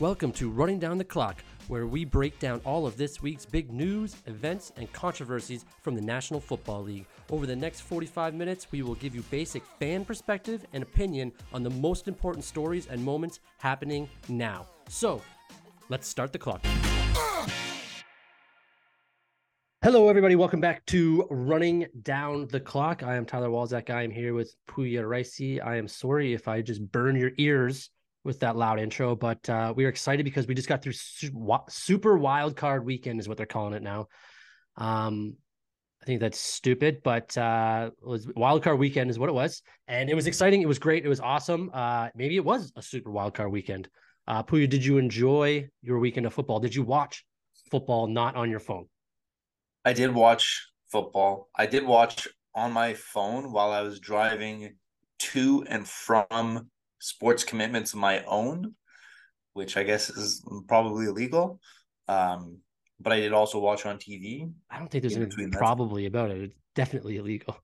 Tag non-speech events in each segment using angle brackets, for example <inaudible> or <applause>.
Welcome to Running Down the Clock, where we break down all of this week's big news, events, and controversies from the National Football League. Over the next 45 minutes, we will give you basic fan perspective and opinion on the most important stories and moments happening now. So, let's start the clock. Hello, everybody. Welcome back to Running Down the Clock. I am Tyler Walzak. I am here with Poya Ricey. I am sorry if I just burn your ears with that loud intro, but uh, we are excited because we just got through super wild card weekend, is what they're calling it now. Um, I think that's stupid, but uh, was wild card weekend is what it was, and it was exciting. It was great. It was awesome. Uh, maybe it was a super wild card weekend. Uh, Poya, did you enjoy your weekend of football? Did you watch football not on your phone? I did watch football. I did watch on my phone while I was driving to and from sports commitments of my own, which I guess is probably illegal. Um, but I did also watch on TV. I don't think there's anything probably about it. It's definitely illegal.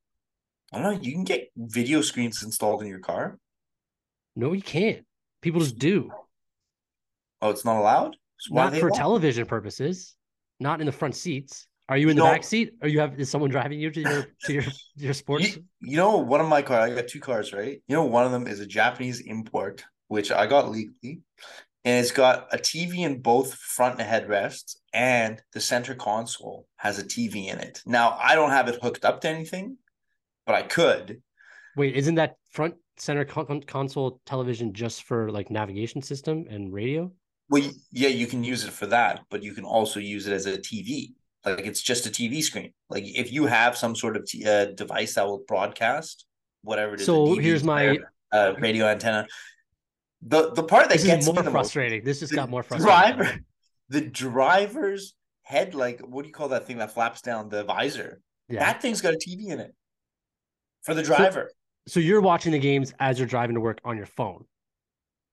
I don't know. You can get video screens installed in your car. No, you can't. People just do. Oh, it's not allowed. So not for allowed? television purposes. Not in the front seats. Are you in you the know, back seat? Are you have is someone driving you to your to your your <laughs> sports? You, you, know, one of my cars. I got two cars, right? You know, one of them is a Japanese import, which I got legally, and it's got a TV in both front and headrests, and the center console has a TV in it. Now, I don't have it hooked up to anything, but I could. Wait, isn't that front center con- console television just for like navigation system and radio? Well, yeah, you can use it for that, but you can also use it as a TV. Like it's just a TV screen. Like if you have some sort of t- uh, device that will broadcast whatever it is. So here's my uh, radio antenna. The the part that this gets more frustrating. Most, this just got more frustrating. Driver, the driver's head, like what do you call that thing that flaps down the visor? Yeah. That thing's got a TV in it for the driver. So, so you're watching the games as you're driving to work on your phone.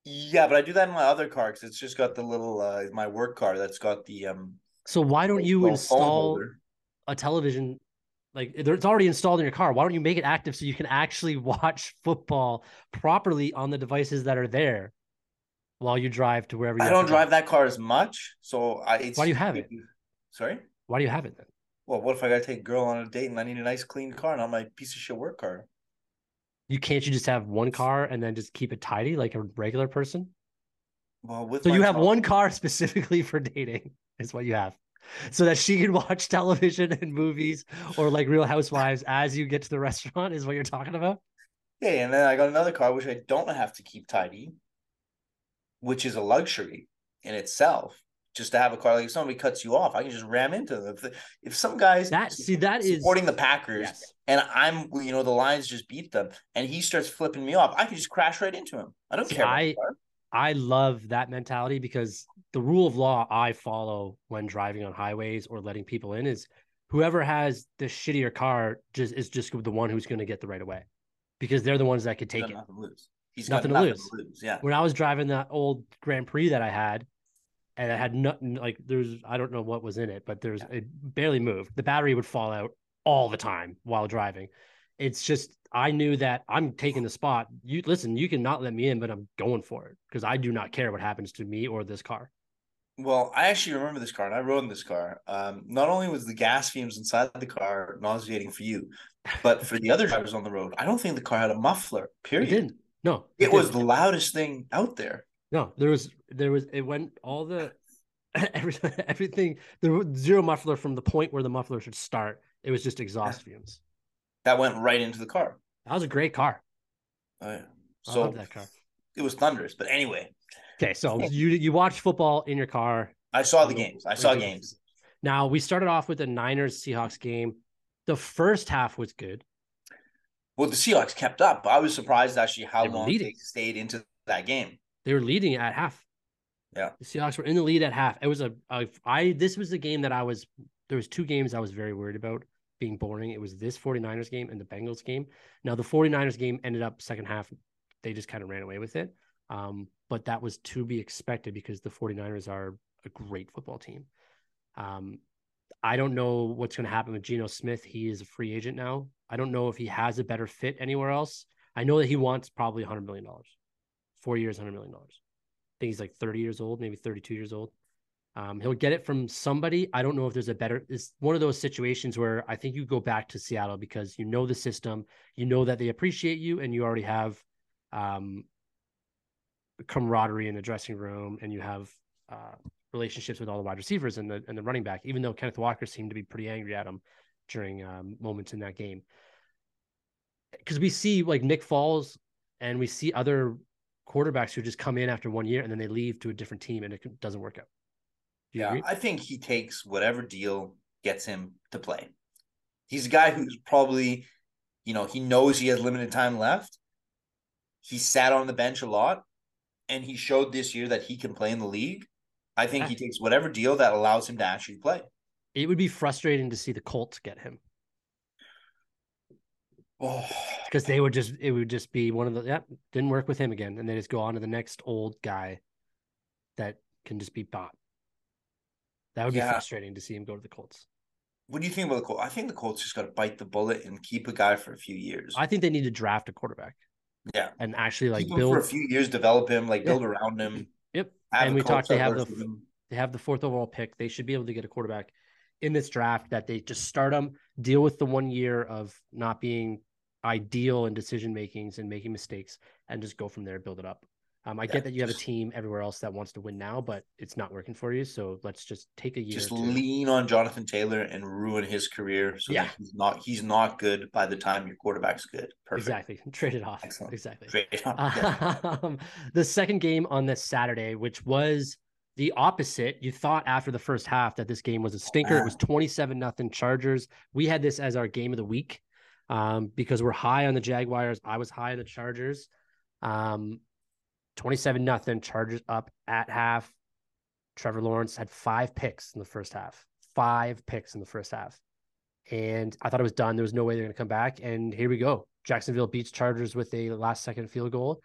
Yeah, but I do that in my other car because it's just got the little uh my work car that's got the um so why don't you install a television? Like it's already installed in your car. Why don't you make it active so you can actually <laughs> watch football properly on the devices that are there while you drive to wherever? You I don't drive that car as much, so I. why do you have it? <laughs> Sorry. Why do you have it then? Well, what if I gotta take a girl on a date and I need a nice clean car, and not my piece of shit work car? You can't you just have one car and then just keep it tidy like a regular person? Well, with so you have one car <laughs> specifically for dating is what you have. So that she can <laughs> watch television and movies or like real housewives as you get to the restaurant is what you're talking about? Yeah and then i got another car which i don't have to keep tidy which is a luxury in itself. Just to have a car like if somebody cuts you off i can just ram into them. If, if some guys that see that is supporting the packers yes. and i'm you know the lions just beat them and he starts flipping me off i can just crash right into him. I don't see, care i I love that mentality because the rule of law I follow when driving on highways or letting people in is whoever has the shittier car just is just the one who's going to get the right away because they're the ones that could take it. Nothing to lose. He's nothing, nothing to, lose. to lose. Yeah. When I was driving that old Grand Prix that I had, and I had nothing like there's I don't know what was in it, but there's yeah. it barely moved. The battery would fall out all the time while driving. It's just I knew that I'm taking the spot. You listen, you cannot let me in, but I'm going for it because I do not care what happens to me or this car. Well, I actually remember this car, and I rode in this car. Um, not only was the gas fumes inside the car nauseating for you, but for the other drivers on the road, I don't think the car had a muffler. Period. It didn't. No, it, it was didn't. the loudest thing out there. No, there was there was it went all the <laughs> everything everything there was zero muffler from the point where the muffler should start. It was just exhaust <laughs> fumes. That went right into the car. That was a great car. Oh yeah. So that car. It was thunderous, but anyway. Okay, so you you watched football in your car. I saw the games. I saw games. Now we started off with the Niners Seahawks game. The first half was good. Well, the Seahawks kept up. I was surprised actually how long leading. they stayed into that game. They were leading at half. Yeah, the Seahawks were in the lead at half. It was a, a I. This was the game that I was. There was two games I was very worried about being boring. It was this 49ers game and the Bengals game. Now the 49ers game ended up second half, they just kind of ran away with it. Um, but that was to be expected because the 49ers are a great football team. Um, I don't know what's going to happen with Geno Smith. He is a free agent now. I don't know if he has a better fit anywhere else. I know that he wants probably $100 million, four years, $100 million. I think he's like 30 years old, maybe 32 years old. Um, he'll get it from somebody. I don't know if there's a better. It's one of those situations where I think you go back to Seattle because you know the system, you know that they appreciate you, and you already have um, camaraderie in the dressing room, and you have uh, relationships with all the wide receivers and the and the running back. Even though Kenneth Walker seemed to be pretty angry at him during um, moments in that game, because we see like Nick Foles and we see other quarterbacks who just come in after one year and then they leave to a different team and it doesn't work out. Yeah? I think he takes whatever deal gets him to play. He's a guy who's probably, you know, he knows he has limited time left. He sat on the bench a lot and he showed this year that he can play in the league. I think he takes whatever deal that allows him to actually play. It would be frustrating to see the Colts get him. Oh, because they would just it would just be one of the yeah didn't work with him again, and they just go on to the next old guy that can just be bought. That would yeah. be frustrating to see him go to the Colts. What do you think about the Colts? I think the Colts just got to bite the bullet and keep a guy for a few years. I think they need to draft a quarterback. Yeah, and actually like build for a few years, develop him, like build around him. Yep. And we talked. They have the they have the fourth overall pick. They should be able to get a quarterback in this draft that they just start them, deal with the one year of not being ideal in decision makings and making mistakes, and just go from there, build it up. Um, I yeah, get that you have a team everywhere else that wants to win now, but it's not working for you. So let's just take a year. Just lean on Jonathan Taylor and ruin his career. So yeah. he's not he's not good by the time your quarterback's good. Perfect. Exactly. <laughs> Trade it off. Excellent. Exactly. Trade it off. Yeah. Um, <laughs> the second game on this Saturday, which was the opposite. You thought after the first half that this game was a stinker. It was <laughs> 27 nothing Chargers. We had this as our game of the week um, because we're high on the Jaguars. I was high on the Chargers. Um, 27 nothing. Chargers up at half. Trevor Lawrence had five picks in the first half. Five picks in the first half. And I thought it was done. There was no way they're going to come back. And here we go. Jacksonville beats Chargers with a last second field goal.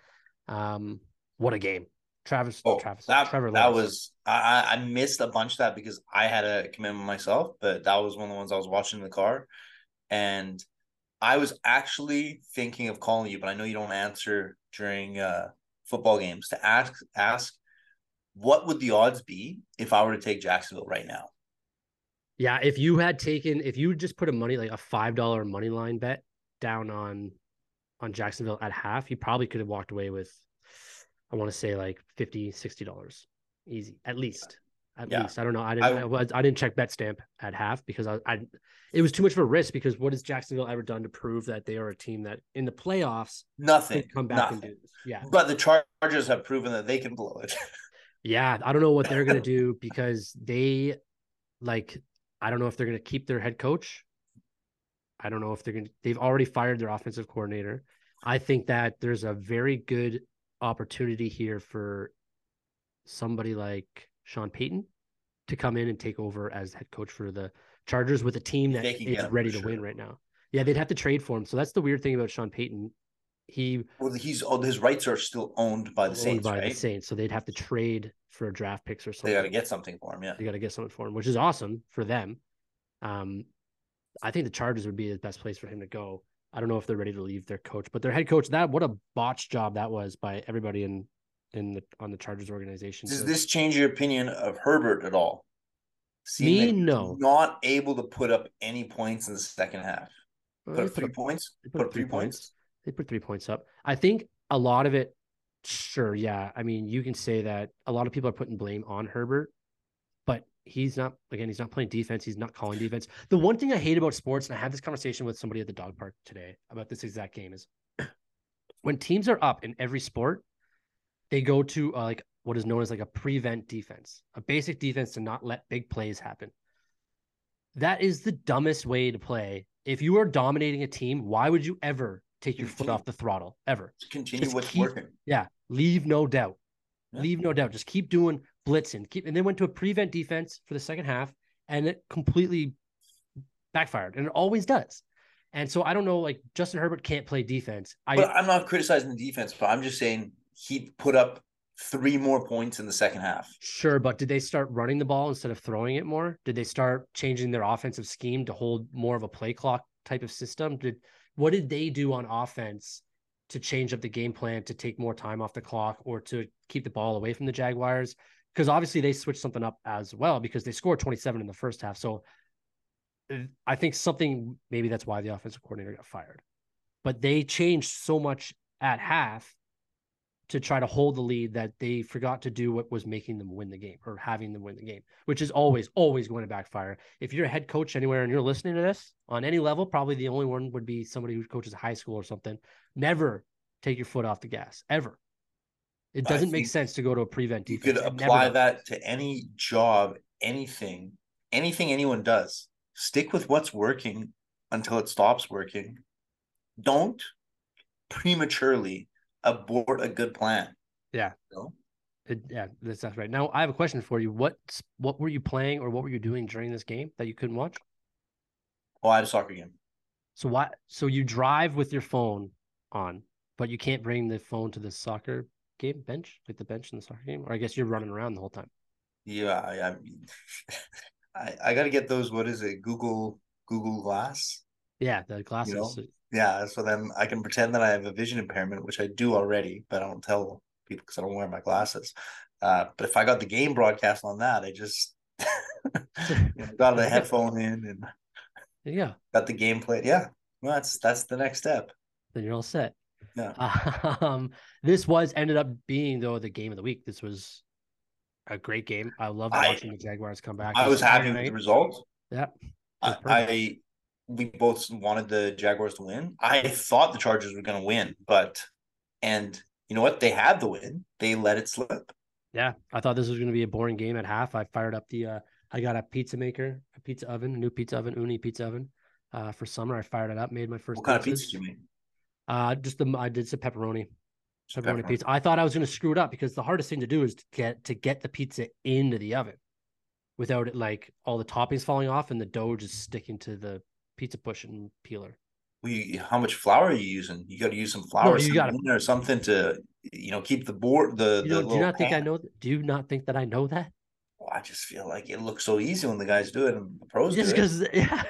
Um, what a game. Travis, oh, Travis, that, Trevor Lawrence. That was I, I missed a bunch of that because I had a commitment myself, but that was one of the ones I was watching in the car. And I was actually thinking of calling you, but I know you don't answer during uh football games to ask ask what would the odds be if I were to take Jacksonville right now? Yeah, if you had taken if you just put a money like a five dollar money line bet down on on Jacksonville at half, you probably could have walked away with I want to say like 50 60 dollars easy at least at yeah. least. I don't know. I didn't I, I, didn't check bet stamp at half because I, I it was too much of a risk because what has Jacksonville ever done to prove that they are a team that in the playoffs nothing. come back nothing. and do this? Yeah. But the Chargers have proven that they can blow it. <laughs> Yeah. I don't know what they're gonna <laughs> do because they like I don't know if they're gonna keep their head coach. I don't know if they're gonna they've already fired their offensive coordinator. I think that there's a very good opportunity here for somebody like Sean Payton to come in and take over as head coach for the Chargers with a team that is ready to sure. win right now. Yeah, they'd have to trade for him. So that's the weird thing about Sean Payton. He well, he's oh, his rights are still owned by the Saints, by right? the Saints. So they'd have to trade for draft picks or something. They got to get something for him. Yeah, they got to get something for him, which is awesome for them. Um, I think the Chargers would be the best place for him to go. I don't know if they're ready to leave their coach, but their head coach, that what a botch job that was by everybody in in the on the Chargers organization. Does so, this change your opinion of Herbert at all? Me, no. Not able to put up any points in the second half. Put up three put points. Put, put up three points. points. They put three points up. I think a lot of it, sure, yeah. I mean, you can say that a lot of people are putting blame on Herbert, but he's not again he's not playing defense he's not calling defense the one thing i hate about sports and i had this conversation with somebody at the dog park today about this exact game is when teams are up in every sport they go to uh, like what is known as like a prevent defense a basic defense to not let big plays happen. That is the dumbest way to play. If you are dominating a team why would you ever take your foot off the throttle ever? Just continue Just what's keep, working. Yeah leave no doubt. Yeah. leave no doubt. Just keep doing blitzing, keep, and they went to a prevent defense for the second half, and it completely backfired, and it always does. And so I don't know, like Justin Herbert can't play defense. I, but I'm not criticizing the defense, but I'm just saying he put up three more points in the second half. Sure, but did they start running the ball instead of throwing it more? Did they start changing their offensive scheme to hold more of a play clock type of system? Did what did they do on offense to change up the game plan to take more time off the clock or to keep the ball away from the Jaguars. Because obviously they switched something up as well because they scored 27 in the first half. So uh, I think something maybe that's why the offensive coordinator got fired. But they changed so much at half to try to hold the lead that they forgot to do what was making them win the game or having them win the game, which is hmm. always, always going to backfire. If you're a head coach anywhere and you're listening to this on any level, probably the only one would be somebody who coaches high school or something. Never take your foot off the gas, ever. It doesn't make sense to go to a prevent defense. You could apply that to any job, anything, anything anyone does. Stick with what's working until it stops working. Don't prematurely abort a good plan. Yeah. Know? it, yeah, that's, that's right. Now I have a question for you. What what were you playing or what were you doing during this game that you couldn't watch? Oh, I had a soccer game. So why? So you drive with your phone on, but you can't bring the phone to the soccer game bench, like the bench in the soccer game, or I guess you're running around the whole time. Yeah, I, I mean, <laughs> I, I got to get those. What is it? Google Google Glass. Yeah, the glasses. You know? Yeah, so then I can pretend that I have a vision impairment, which I do already, but I don't tell people because I don't wear my glasses. Uh, but if I got the game broadcast on that, I just <laughs> you know, got a <laughs> headphone in and yeah, got the gameplay. Yeah, well, that's that's the next step. Then you're all set. Yeah. <laughs> Um, this was ended up being though the game of the week. This was a great game. I love watching the Jaguars come back. I was happy with the result. Yeah. I, I we both wanted the Jaguars to win. I thought the Chargers were going to win, but and you know what? They had the win. They let it slip. Yeah, I thought this was going to be a boring game at half. I fired up the. uh I got a pizza maker, a pizza oven, a new pizza oven, Ooni pizza oven, uh, for summer. I fired it up, made my first. What kind of pizza did you make? Uh, just the I did some pepperoni, pepperoni, pepperoni pizza. I thought I was going to screw it up because the hardest thing to do is to get to get the pizza into the oven, without it like all the toppings falling off and the dough just sticking to the pizza pushing peeler. You, how much flour are you using? You got to use some flour, no, you got or something to, you know, keep the board. The, you know, the do you not pan. think I know? Do you not think that I know that? Well, I just feel like it looks so easy when the guys do it and the pros just because <laughs> yeah,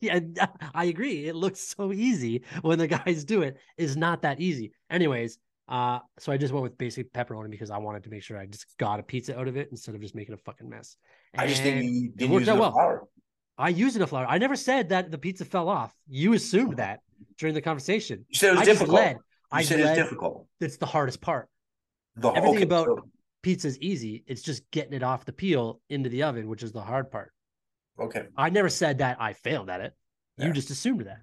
yeah, I agree. It looks so easy when the guys do it. Is not that easy. Anyways, uh, so I just went with basic pepperoni because I wanted to make sure I just got a pizza out of it instead of just making a fucking mess. And I just think you didn't use well. flour. I used enough flour. I never said that the pizza fell off. You assumed that during the conversation. You said it was I difficult. Led. You I said it's difficult. It's the hardest part. The Everything okay, about so... pizza is easy. It's just getting it off the peel into the oven, which is the hard part. Okay. I never said that I failed at it. Yeah. You just assumed that.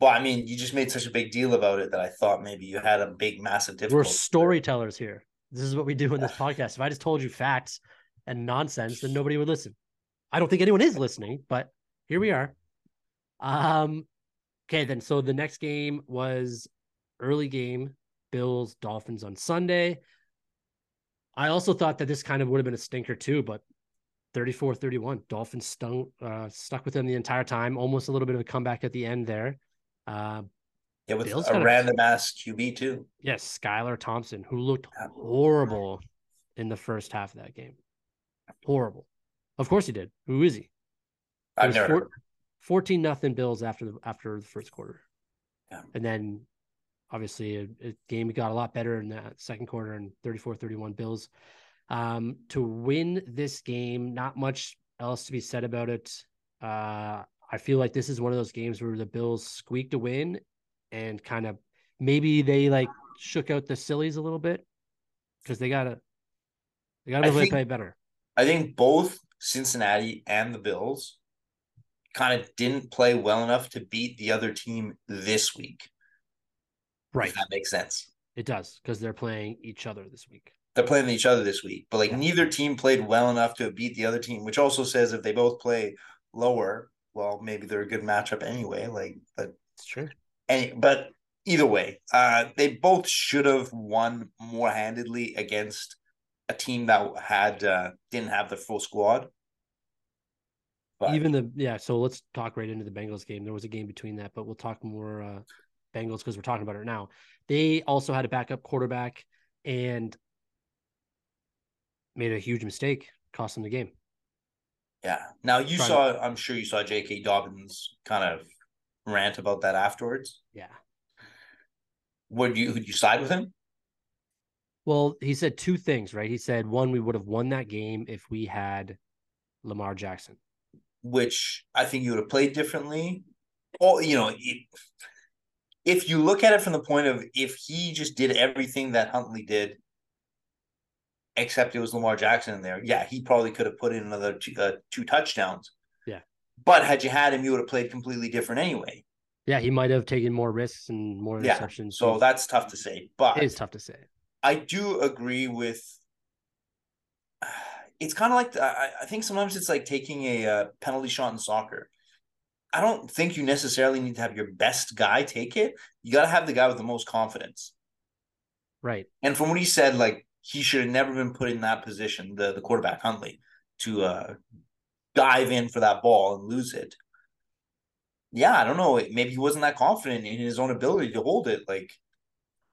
Well, I mean, you just made such a big deal about it that I thought maybe you had a big, massive difficulty. We're storytellers here. This is what we do in this <laughs> podcast. If I just told you facts and nonsense, then nobody would listen. I don't think anyone is listening, but here we are. Um, okay, then so the next game was early game, Bills Dolphins on Sunday. I also thought that this kind of would have been a stinker too, but 34-31. Dolphins stung uh, stuck with them the entire time, almost a little bit of a comeback at the end there. Uh, yeah, with Bills a random ass QB too. Yes, Skylar Thompson, who looked horrible in the first half of that game. Horrible. Of course he did. Who is he? I've never four, 14 nothing Bills after the after the first quarter. Yeah. And then obviously a, a, game got a lot better in that second quarter and 34-31 Bills. Um, to win this game, not much else to be said about it. Uh, I feel like this is one of those games where the Bills squeaked a win and kind of maybe they like shook out the sillies a little bit because they gotta they gotta play better. I think both Cincinnati and the Bills kind of didn't play well enough to beat the other team this week. Right. If that makes sense. It does because they're playing each other this week. They're playing each other this week, but like yeah. neither team played well enough to beat the other team, which also says if they both play lower, well, maybe they're a good matchup anyway. Like, but it's true. Any, but either way, uh, they both should have won more handedly against a team that had uh, didn't have the full squad. But... Even the yeah, so let's talk right into the Bengals game. There was a game between that, but we'll talk more uh, Bengals because we're talking about it now. They also had a backup quarterback and made a huge mistake, cost them the game. Yeah. Now you Trying saw, to... I'm sure you saw J.K. Dobbins kind of rant about that afterwards. Yeah. would you would you side with him? Well, he said two things, right? He said one, we would have won that game if we had Lamar Jackson, which I think you would have played differently. Or you know, if you look at it from the point of if he just did everything that Huntley did, except it was Lamar Jackson in there, yeah, he probably could have put in another two, uh, two touchdowns. Yeah, but had you had him, you would have played completely different anyway. Yeah, he might have taken more risks and more interceptions. Yeah, so that's tough to say. But it is tough to say. I do agree with. <sighs> It's kind of like I, I think sometimes it's like taking a uh, penalty shot in soccer. I don't think you necessarily need to have your best guy take it. You got to have the guy with the most confidence. Right. And from what he said, like he should have never been put in that position, the the quarterback Huntley, to uh, dive in for that ball and lose it. Yeah, I don't know. Maybe he wasn't that confident in his own ability to hold it. Like,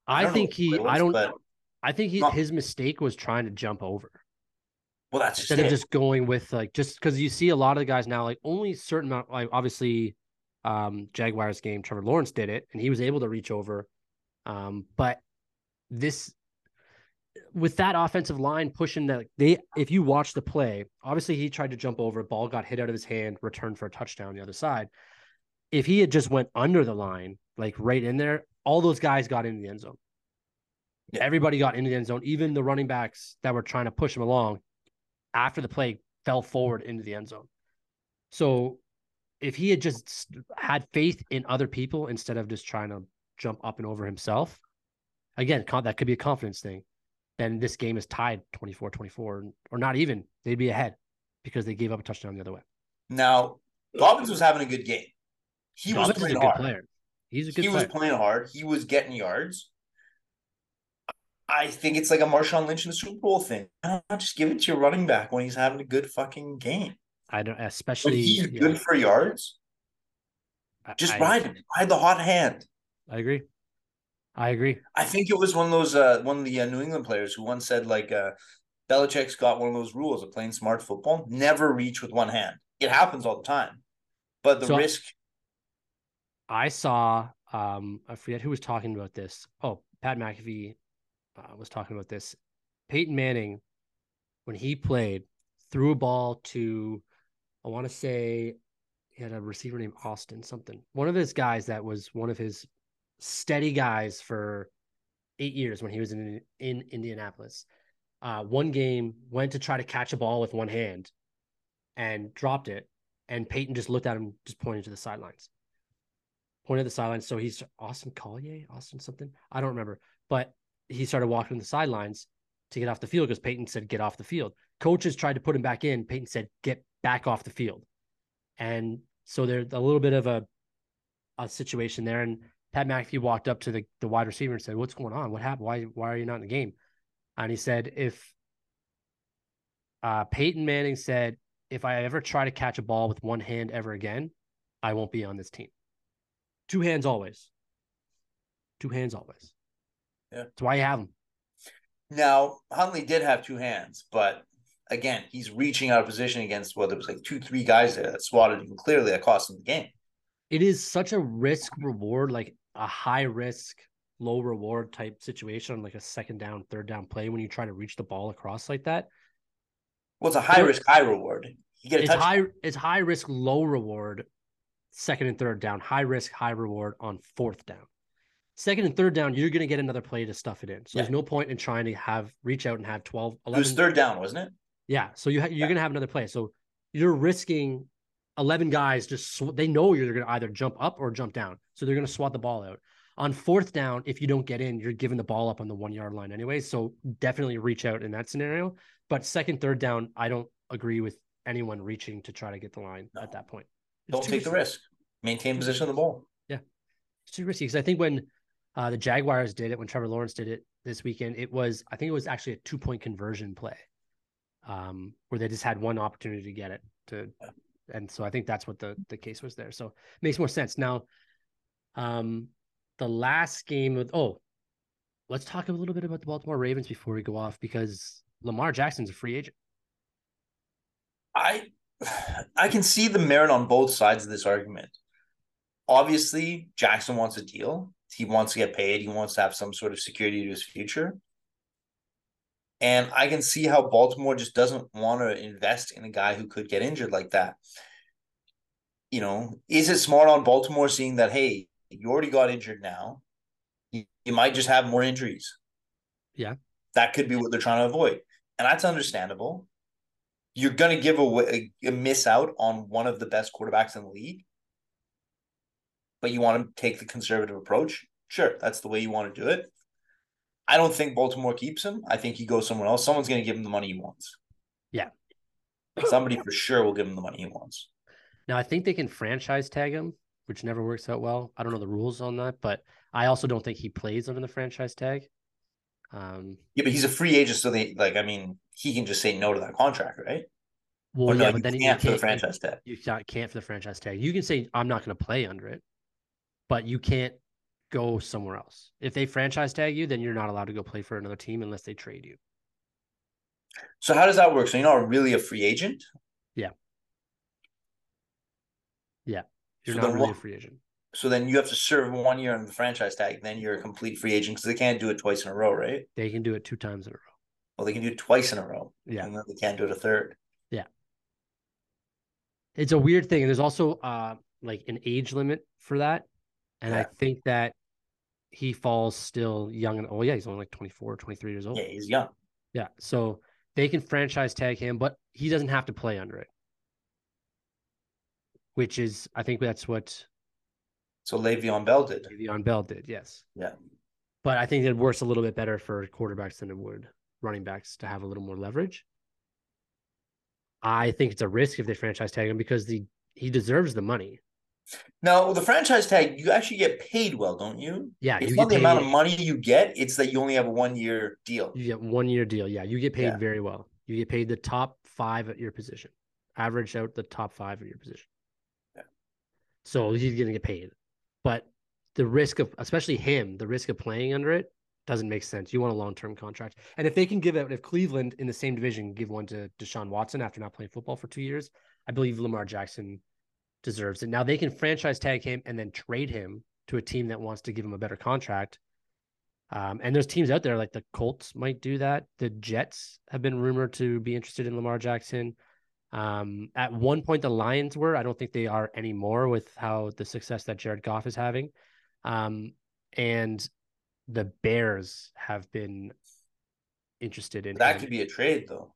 I, I think he. Was, I don't. I think he, his mistake was trying to jump over. Well, that's instead of just going with like just because you see a lot of the guys now like only certain amount like obviously um Jaguars game Trevor Lawrence did it and he was able to reach over. Um but this with that offensive line pushing that they if you watch the play obviously he tried to jump over ball got hit out of his hand returned for a touchdown on the other side. If he had just went under the line like right in there all those guys got into the end zone everybody got into the end zone even the running backs that were trying to push him along after the play fell forward into the end zone. So if he had just had faith in other people instead of just trying to jump up and over himself, again, that could be a confidence thing. Then this game is tied 24 24, or not even, they'd be ahead because they gave up a touchdown the other way. Now, Dobbins was having a good game. He Dobbins was playing a good hard. player. He's a good he player. was playing hard. He was getting yards. I think it's like a Marshawn Lynch in the Super Bowl thing. I don't just give it to your running back when he's having a good fucking game. I don't, especially when he's good for yards. Just I, ride him, ride the hot hand. I agree. I agree. I think it was one of those uh, one of the uh, New England players who once said like uh, Belichick's got one of those rules of playing smart football: never reach with one hand. It happens all the time, but the so risk. I saw. Um, I forget who was talking about this. Oh, Pat McAfee uh, I was talking about this. Peyton Manning, when he played, threw a ball to, I want to say, he had a receiver named Austin something. One of his guys that was one of his steady guys for eight years when he was in in Indianapolis. Uh, one game went to try to catch a ball with one hand, and dropped it. And Peyton just looked at him, just pointed to the sidelines. Pointed at the sidelines. So he's Austin Collie, Austin something. I don't remember, but he started walking the sidelines to get off the field because Peyton said, get off the field. Coaches tried to put him back in. Peyton said, get back off the field. And so there's a little bit of a, a situation there. And Pat McAfee walked up to the, the wide receiver and said, What's going on? What happened? Why, why are you not in the game? And he said, If uh, Peyton Manning said, If I ever try to catch a ball with one hand ever again, I won't be on this team. Two hands always. Two hands always. Yeah. That's why you have him. Now, Huntley did have two hands, but again, he's reaching out of position against well, there was like two, three guys there that swatted him clearly that cost him the game. It is such a risk reward, like a high risk, low reward type situation, like a second down, third down play when you try to reach the ball across like that. Well, it's a high risk, high reward. You get it's high, it's high risk, low reward, second and third down, high risk, high reward on fourth down second and third down, you're going to get another play to stuff it in. So yeah. there's no point in trying to have reach out and have 12, 11. It was third down, wasn't it? Yeah. So you ha- you're yeah. going to have another play. So you're risking 11 guys just sw- they know you're going to either jump up or jump down. So they're going to swat the ball out. On fourth down, if you don't get in, you're giving the ball up on the one yard line anyway. So definitely reach out in that scenario. But second, third down, I don't agree with anyone reaching to try to get the line no. at that point. It's don't take risky. the risk. Maintain position of the ball. Yeah. It's too risky because I think when uh, the Jaguars did it when Trevor Lawrence did it this weekend. It was, I think it was actually a two point conversion play um, where they just had one opportunity to get it to. And so I think that's what the, the case was there. So it makes more sense. Now, um, the last game with, oh, let's talk a little bit about the Baltimore Ravens before we go off because Lamar Jackson's a free agent. I I can see the merit on both sides of this argument. Obviously, Jackson wants a deal He wants to get paid. He wants to have some sort of security to his future. And I can see how Baltimore just doesn't want to invest in a guy who could get injured like that. You know, is it smart on Baltimore seeing that, hey, you already got injured now? You, you might just have more injuries. Yeah. That could be what they're trying to avoid. And that's understandable. You're going to give away a, a miss out on one of the best quarterbacks in the league, but you want to take the conservative approach. Sure, that's the way you want to do it. I don't think Baltimore keeps him. I think he goes somewhere else. Someone's going to give him the money he wants. Yeah. Somebody for sure will give him the money he wants. Now I think they can franchise tag him, which never works out well. I don't know the rules on that, but I also don't think he plays under the franchise tag. Um, yeah, but he's a free agent, so they like. I mean, he can just say no to that contract, right? Well, or yeah, no, but you then can't you for the franchise tag. you can't, can't for the franchise tag. You can say I'm not going to play under it, but you can't go somewhere else. If they franchise tag you, then you're not allowed to go play for another team unless they trade you. So how does that work? So you're not really a free agent. Yeah. Yeah. You're So not really a free agent. So then you have to serve one year on the franchise tag. Then you're a complete free agent because they can't do it twice in a row, right? They can do it two times in a row. Well, they can do it twice in a row. Yeah. and then they can't do it a third. Yeah. It's a weird thing. And there's also uh like an age limit for that. And I think that he falls still young and oh yeah, he's only like 24, 23 years old. Yeah, he's young. Yeah. So they can franchise tag him, but he doesn't have to play under it. Which is I think that's what So Le'Veon Bell did. Le'Veon Bell did, yes. Yeah. But I think it works a little bit better for quarterbacks than it would running backs to have a little more leverage. I think it's a risk if they franchise tag him because the he deserves the money. Now the franchise tag, you actually get paid well, don't you? Yeah, It's you not the amount of money you get; it's that you only have a one year deal. You get one year deal. Yeah, you get paid Yeah. very well. You get paid the top five at your position. Average out the top five at your position. Yeah. So he's gonna get paid. But the risk of especially him, the risk of playing under it doesn't make sense. You want a long term contract. And if they can give it, if Cleveland in the same division give one to Deshaun Watson after not playing football for two years, I believe Lamar Jackson deserves it. Now they can franchise tag him and then trade him to a team that wants to give him a better contract. Um, and there's teams out there like the Colts might do that. The Jets have been rumored to be interested in Lamar Jackson. Um, at one point, the Lions were. I don't think they are anymore with how the success that Jared Goff is having. Um, and the Bears have been interested in That him. could be a trade, though.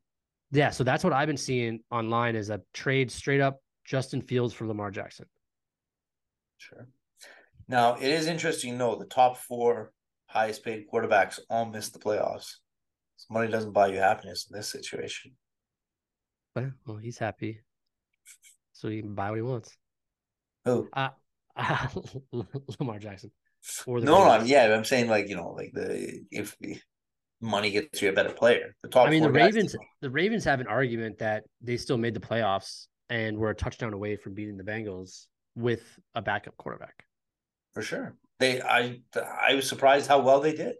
Yeah, so that's what I've been seeing online is a trade straight up Justin Fields for Lamar Jackson. Sure. Now it is interesting. No, the top four highest paid quarterbacks all missed the playoffs. So money doesn't buy you happiness in this situation. But well, he's happy, so he can buy what he wants. Who? Uh, <laughs> Lamar Jackson. Or the No, no, I'm, yeah, I'm saying like you know, like the if money gets you a better player, the top. I mean, the four guys- Ravens. The Ravens have an argument that they still made the playoffs and were a touchdown away from beating the Bengals with a backup quarterback. for sure. They, I, I was surprised how well they did.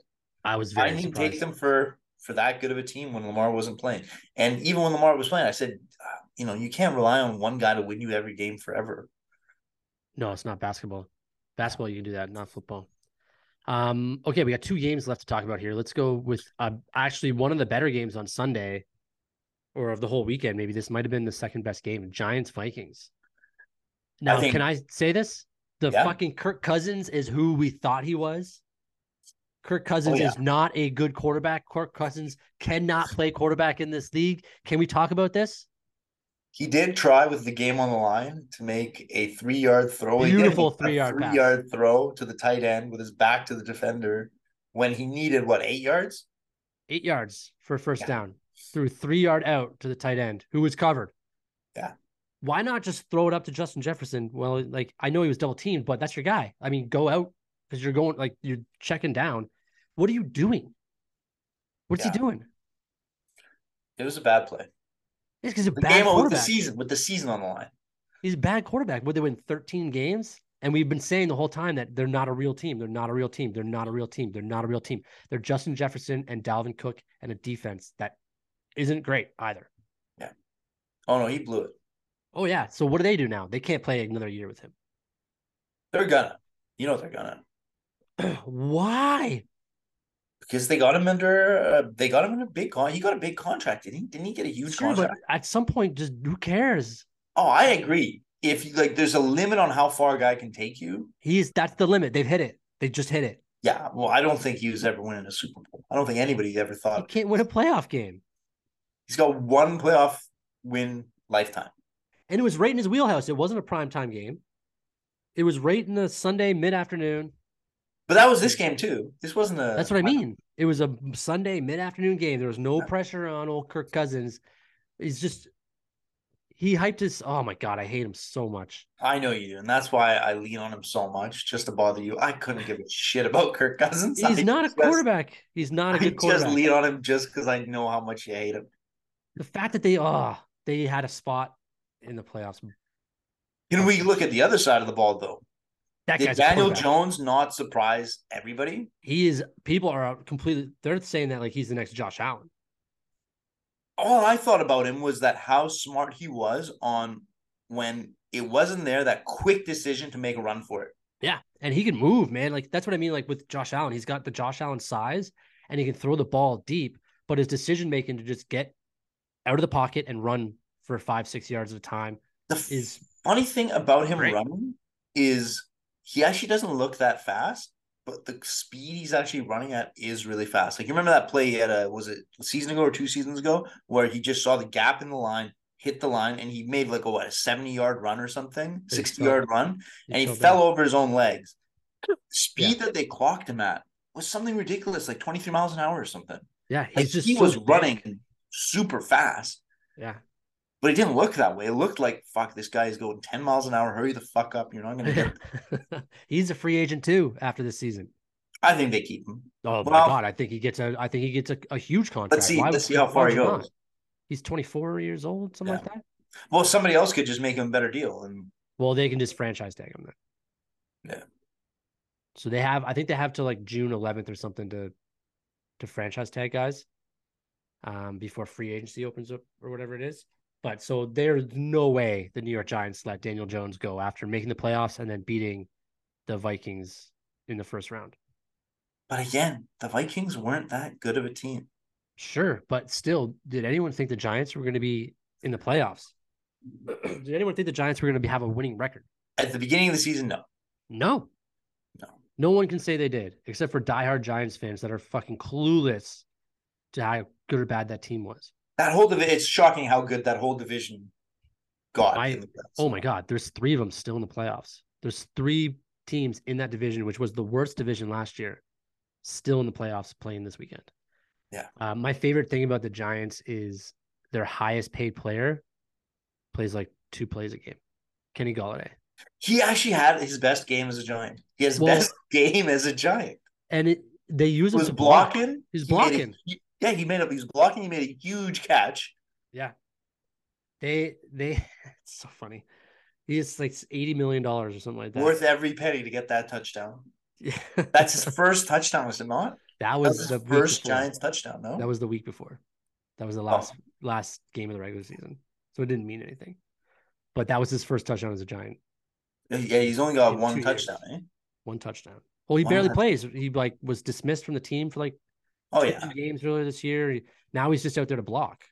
I was I didn't surprised. take them for for that good of a team when Lamar wasn't playing, and even when Lamar was playing, I said, uh, you know, you can't rely on one guy to win you every game forever. No, it's not basketball. Basketball, you can do that, not football. Um, okay, we got two games left to talk about here. Let's go with uh, actually one of the better games on Sunday or of the whole weekend. Maybe this might have been the second best game Giants Vikings. Now, think- can I say this? The Yeah. fucking Kirk Cousins is who we thought he was. Kirk oh, Cousins Oh, yeah. is not a good quarterback. Kirk Cousins cannot play quarterback in this league. Can we talk about this? He did try with the game on the line to make a three yard throw. Beautiful three-yard three yard throw to the tight end with his back to the defender when he needed what eight yards. Eight yards for first Yeah. down. Threw three yard out to the tight end who was covered. Yeah. Why not just throw it up to Justin Jefferson? Well, like I know he was double teamed, but that's your guy. I mean, go out because you're going like you're checking down. What are you doing? What's Yeah. he doing? It was a bad play. It's because a The bad game with the season with the season on the line. He's a bad quarterback. Would they win 13 games? And we've been saying the whole time that they're not a real team. They're not a real team. They're not a real team. They're not a real team. They're Justin Jefferson and Dalvin Cook and a defense that isn't great either. Yeah. Oh no, he blew it. Oh yeah. So what do they do now? They can't play another year with him. They're gonna. You know they're gonna. <clears throat> Why? because they got him under uh, they got him in a big con. He got a big contract, didn't he? Didn't he get a huge Sure, but contract? at some point, just who cares? Oh, I agree. If you like, there's a limit on how far a guy can take you. He's that's the limit. They've hit it. They just hit it. Yeah, well, I don't think he was ever winning a Super Bowl. I don't think anybody ever thought He can't win a playoff game. He's got one playoff win lifetime. And it was right in his wheelhouse. It wasn't a prime time game. It was right in the Sunday mid afternoon. But that was this game too. This wasn't a. That's what I mean. It was a Sunday mid afternoon game. There was no pressure on old Kirk Cousins. He's just he hyped his. Oh my god, I hate him so much. I know you do, and that's why I lean on him so much, just to bother you. I couldn't give a shit about Kirk Cousins. <laughs> He's I not a quarterback. He's not a I good quarterback. just lean on him just because I know how much you hate him. The fact that they oh they had a spot in the playoffs. Can we look at the other side of the ball though? That Did Daniel. Jones not surprise everybody? He is. People are completely. They're saying that like he's the next Josh Allen. All I thought about him was that how smart he was on when it wasn't there, that quick decision to make a run for it. Yeah, and he can move, man. Like that's what I mean. Like with Josh Allen, he's got the Josh Allen size, and he can throw the ball deep. But his decision making to just get out of the pocket and run for five, six yards at a time The f- is funny thing about him Great. running is he actually doesn't look that fast, but the speed he's actually running at is really fast. Like you remember that play he had a was it a season ago or two seasons ago where he just saw the gap in the line, hit the line, and he made like a what a 70 yard run or something, Big 60 stuff. yard run, he's and he so big. fell over his own legs. The speed that they clocked him at was something ridiculous, like 23 miles an hour or something. Yeah, Like, just he so was big. running super fast. Yeah, But it didn't look that way. It looked like fuck, this guy is going 10 miles an hour. Hurry the fuck up. You're not gonna get <laughs> <laughs> he's a free agent too after this season. I think they keep him. Oh my god, I think he gets a. I think he gets a, a huge contract. Let's see. Why Let's see how far he you not? goes. He's 24 years old, something Yeah. like that. Well, somebody else could just make him a better deal. And Well, they can just franchise tag him then. Yeah. So they have, I think they have to like June 11th or something to to franchise tag guys, um, before free agency opens up or whatever it is. But so there's no way the New York Giants let Daniel Jones go after making the playoffs and then beating the Vikings in the first round. but again, the Vikings weren't that good of a team. Sure, but still, did anyone think the Giants were going to be in the playoffs? <clears throat> did anyone think the Giants were going to be, have a winning record? At the beginning of the season, no. No. No. No one can say they did, except for diehard Giants fans that are fucking clueless to how good or bad that team was. That whole division, it's shocking how good that whole division got. I- in the playoffs. Oh my God, there's three of them still in the playoffs. There's three teams in that division, which was the worst division last year, still in the playoffs playing this weekend. Yeah. Uh, my favorite thing about the Giants is their highest paid player plays like two plays a game. Kenny Golladay. He actually had his best game as a Giant. He has Well- best <laughs> game as a Giant. And it they use him was to block. blocking. He's He blocking. hu- yeah, he made up. He was blocking. He made a huge catch. Yeah. They they <laughs> it's so funny. He's like eighty million dollars or something like that. Worth every penny to get that touchdown. Yeah. <laughs> That's his first touchdown, was it not? that That was, was the first. Giants touchdown, no? That was the week before. That was the Oh. last last game of the regular season. So it didn't mean anything. But that was his first touchdown as a giant. Yeah, he's only got one touchdown, eh? One touchdown. Well, he One barely touchdown. plays. He like was dismissed from the team for like Oh yeah. games earlier this year. Now he's just out there to block.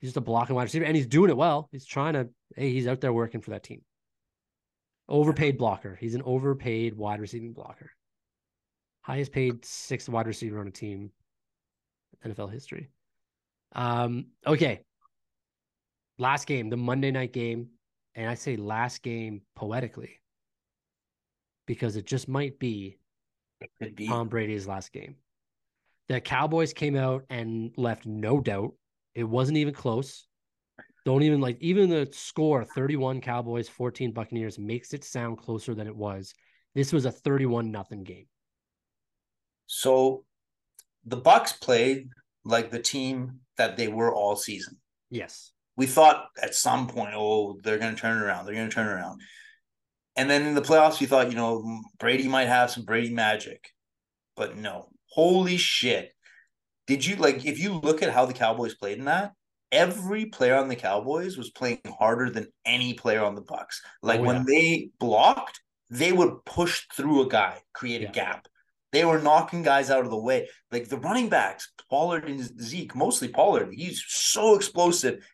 He's just a blocking wide receiver, and he's doing it well. He's trying to. Hey, he's out there working for that team. Overpaid blocker. He's an overpaid wide receiving blocker. Highest paid sixth wide receiver on a team, NFL history. Um. Okay. Last game, the Monday night game, and I say last game poetically because it just might be be. Tom Brady's last game. The Cowboys came out and left no doubt. It wasn't even close. Don't even like even the score 31 Cowboys 14 Buccaneers makes it sound closer than it was. This was a 31 nothing game. So the Bucks played like the team that they were all season. Yes. We thought at some point, oh, they're going to turn it around. They're going to turn it around. And then in the playoffs, we thought, you know, Brady might have some Brady magic. But no. Holy shit. Did you like if you look at how the Cowboys played in that? Every player on the Cowboys was playing harder than any player on the Bucks. Like Oh, when yeah. they blocked, they would push through a guy, create Yeah. a gap. They were knocking guys out of the way. Like the running backs, Pollard and Zeke, mostly Pollard. He's so explosive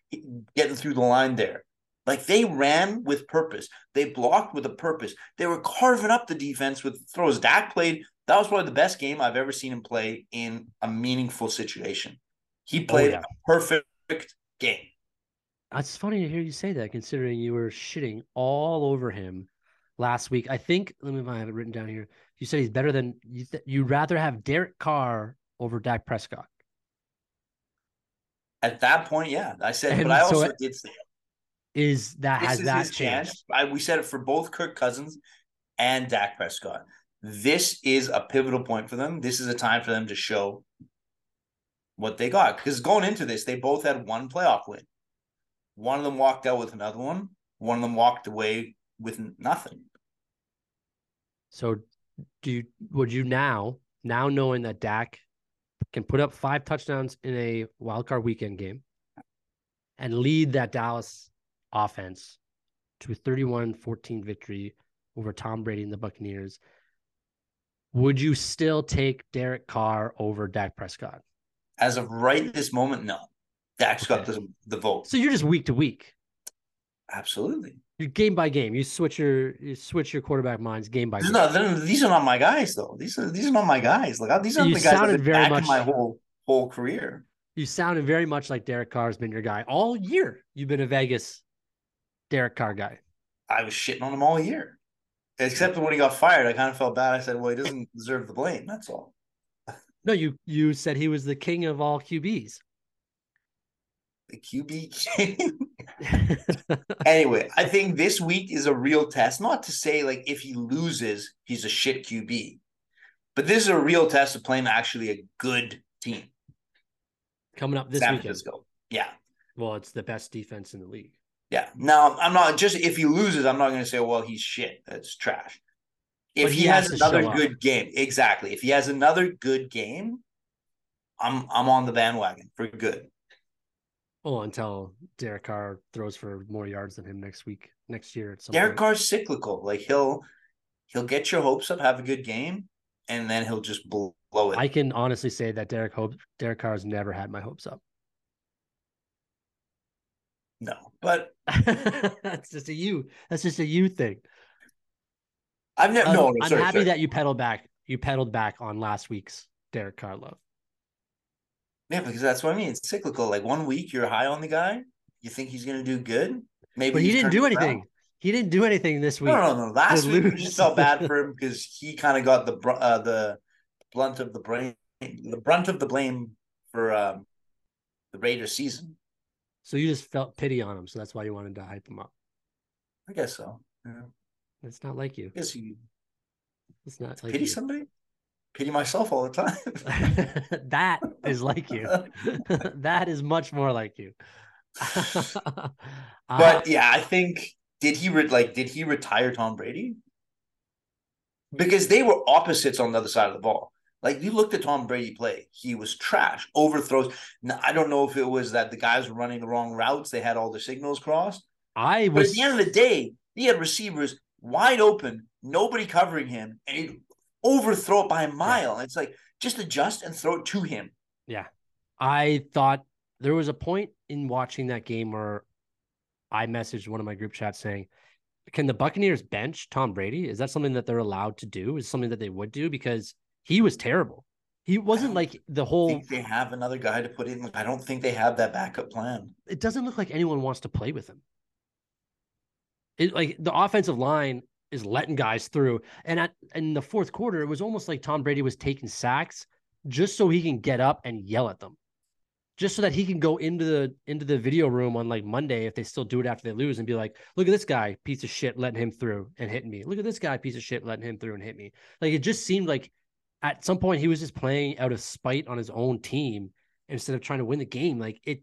getting through the line there. Like they ran with purpose. They blocked with a purpose. They were carving up the defense with throws. Dak played. That was probably the best game I've ever seen him play in a meaningful situation. He oh, played yeah. a perfect game. Uh, it's funny to hear you say that, considering you were shitting all over him last week. I think let me if I have it written down here. You said he's better than you. Th- you'd rather have Derek Carr over Dak Prescott. At that point, yeah, I said, And but I so also it- did say Is that this has is that changed? I, we said it for both Kirk Cousins and Dak Prescott. This is a pivotal point for them. This is a time for them to show what they got. Because going into this, they both had one playoff win. One of them walked out with another one. One of them walked away with nothing. So, do you would you now now knowing that Dak can put up five touchdowns in a wild card weekend game and lead that Dallas offense to a 31-14 victory over Tom Brady and the Buccaneers? Would you still take Derek Carr over Dak Prescott? As of right this moment, no. Dak's got the, the vote. So you're just week to week. Absolutely. You game by game. You switch your you switch your quarterback minds game by game. No, these are not my guys, though. These are these are not my guys. Like these are You the guys that have very much- in my whole whole career. You sounded very much like Derek Carr has been your guy all year. You've been a Vegas Derek Carr guy. I was shitting on him all year. Except when he got fired, I kind of felt bad. I said, "Well, he doesn't deserve the blame." That's all. No, you you said he was the king of all QBs. The QB game. <laughs> anyway, I think this week is a real test. Not to say like if he loses, he's a shit QB, but this is a real test of playing actually a good team. Coming up this San weekend. Francisco. Yeah, Well, it's the best defense in the league. Yeah. Now I'm not just if he loses, I'm not going to say, "Well, he's shit. That's trash." If he, he has has another good game, exactly. If he has another good game, I'm I'm on the bandwagon for good. Well, until Derek Carr throws for more yards than him next week, next year at some Derek point. Carr's cyclical. Like he'll he'll get your hopes up, have a good game, and then he'll just blow it. I can honestly say that Derek Hope Derek Carr has never had my hopes up. No, but <laughs> That's just a you. That's just a you thing. I've never. Um, no, no, I'm sorry, happy sorry. that you pedaled back. You pedaled back on last week's Derek Carr love. Yeah, because that's what I mean. It's cyclical. Like one week you're high on the guy, you think he's going to do good. Maybe, But he didn't do it around. anything. He didn't do anything this week. No, no, no. Last week we just felt bad for him <laughs> because he kind of got the uh, the blunt of the brain, the brunt of the blame for um, the Raiders season. So you just felt pity on him. So that's why you wanted to hype him up. I guess so. Yeah. It's not like you. Guess you It's not like pity you. somebody. Pity myself all the time. <laughs> <laughs> that is like you. <laughs> that is much more like you. Uh, But yeah, I think did he re- like did he retire Tom Brady? Because they were opposites on the other side of the ball. Like you looked at Tom Brady play, he was trash, overthrows. Now, I don't know if it was that the guys were running the wrong routes, they had all the signals crossed. I But at the end of the day, he had receivers wide open, nobody covering him, and he'd overthrow it by a mile. And it's like just adjust and throw it to him. Yeah. I thought there was a point in watching that game where I messaged one of my group chats saying, Can the Buccaneers bench Tom Brady? Is that something that they're allowed to do? Is something that they would do? Because he was terrible. He wasn't like the whole think they have another guy to put in. I don't think they have that backup plan. it doesn't look like anyone wants to play with him. It like the offensive line is letting guys through. And at in the fourth quarter, it was almost like Tom Brady was taking sacks just so he can get up and yell at them. Just so that he can go into the into the video room on like Monday if they still do it after they lose and be like, look at this guy, piece of shit, letting him through and hitting me. Look at this guy, piece of shit, letting him through and hit me. Like it just seemed like at some point he was just playing out of spite on his own team instead of trying to win the game. Like it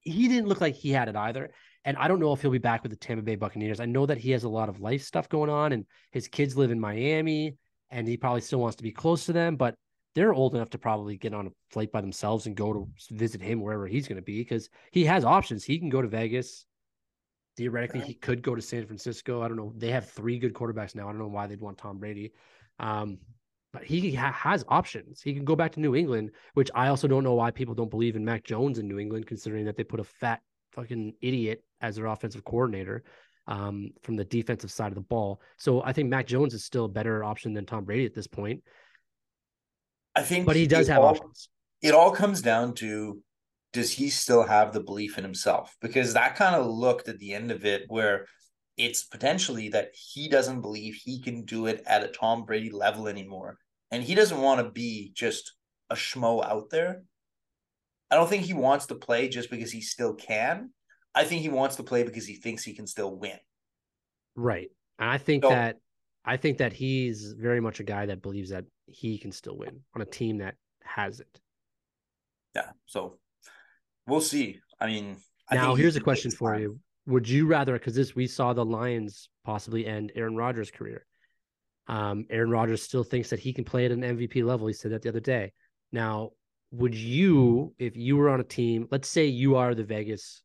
he didn't look like he had it either. And I don't know if he'll be back with the Tampa Bay Buccaneers. I know that he has a lot of life stuff going on and his kids live in Miami and he probably still wants to be close to them, but they're old enough to probably get on a flight by themselves and go to visit him wherever he's going to be because he has options. He can go to Vegas, Theoretically, he could go to San Francisco. I don't know. They have three good quarterbacks now. I don't know why they'd want Tom Brady. Um, but he ha- has options. He can go back to New England, which I also don't know why people don't believe in Mac Jones in New England, considering that they put a fat fucking idiot as their offensive coordinator um, from the defensive side of the ball. So I think Mac Jones is still a better option than Tom Brady at this point. I think, but he does have all, options. It all comes down to does he still have the belief in himself? Because that kind of looked at the end of it where it's potentially that he doesn't believe he can do it at a Tom Brady level anymore. And he doesn't want to be just a schmo out there. I don't think he wants to play just because he still can. I think he wants to play because he thinks he can still win. Right. And I think so, that I think that he's very much a guy that believes that he can still win on a team that has it. Yeah. So we'll see. I mean, now here's a question for you: Would you rather? Because this we saw the Lions possibly end Aaron Rodgers' career. Um, Aaron Rodgers still thinks that he can play at an MVP level. He said that the other day. Now, would you, if you were on a team, let's say you are the Vegas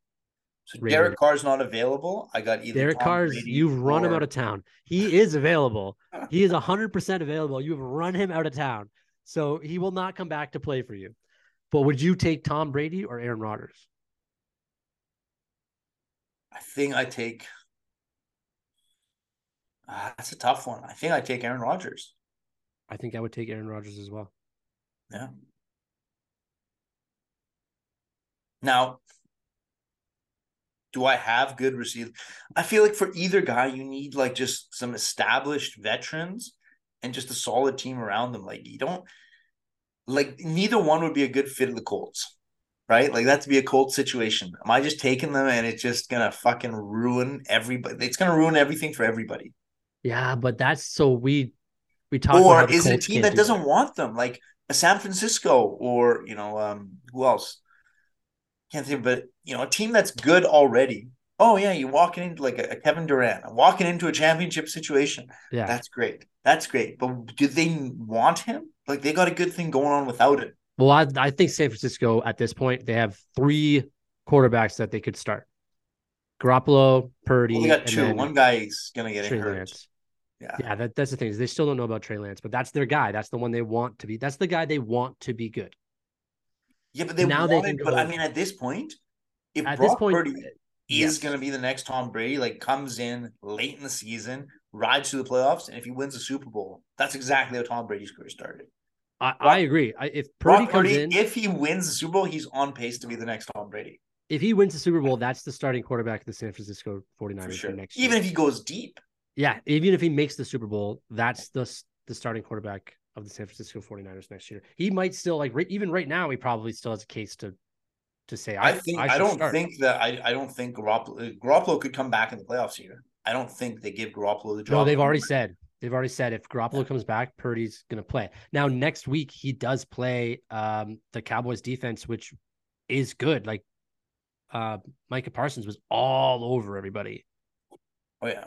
so Derek Carr's not available. I got either Derek Tom Carr's. Brady you've or... run him out of town. He is available. <laughs> he is hundred percent available. You've run him out of town, so he will not come back to play for you. But would you take Tom Brady or Aaron Rodgers? I think I take. Uh, that's a tough one. I think I take Aaron Rodgers. I think I would take Aaron Rodgers as well. Yeah. Now, do I have good receivers? I feel like for either guy, you need like just some established veterans and just a solid team around them. Like you don't like neither one would be a good fit of the Colts, right? Like that's to be a Colts situation. Am I just taking them and it's just gonna fucking ruin everybody? It's gonna ruin everything for everybody. Yeah, but that's so we we talk. Or is it a team that do doesn't that. want them, like a San Francisco or you know um who else? can't think, but you know, a team that's good already. Oh yeah, you're walking into like a, a Kevin Durant, walking into a championship situation. Yeah, that's great. That's great. But do they want him? Like they got a good thing going on without it. Well, I, I think San Francisco at this point they have three quarterbacks that they could start. Garoppolo, Purdy. Well, they got two. One guy's gonna get Trey hurt. Lance. Yeah, yeah. That, that's the thing is they still don't know about Trey Lance, but that's their guy. That's the one they want to be. That's the guy they want to be good. Yeah, but they now wanted, they can go, but I mean, at this point, if at Brock point, Purdy uh, yes. is going to be the next Tom Brady, like comes in late in the season, rides to the playoffs, and if he wins the Super Bowl, that's exactly how Tom Brady's career started. I, I agree. I, if Purdy Brock comes Purdy, in, if he wins the Super Bowl, he's on pace to be the next Tom Brady. If he wins the Super Bowl, that's the starting quarterback of the San Francisco 49ers for, sure. next year. Even if he goes deep. Yeah, even if he makes the Super Bowl, that's the the starting quarterback of the San Francisco 49ers next year. He might still like even right now he probably still has a case to to say I, I think I, I don't start. think that I, I don't think Garoppolo, uh, Garoppolo could come back in the playoffs here. I don't think they give Garoppolo the job. No, they've already said they've already said if Garoppolo comes back, Purdy's going to play. Now next week he does play um, the Cowboys defense, which is good. Like uh, Micah Parsons was all over everybody. Oh yeah.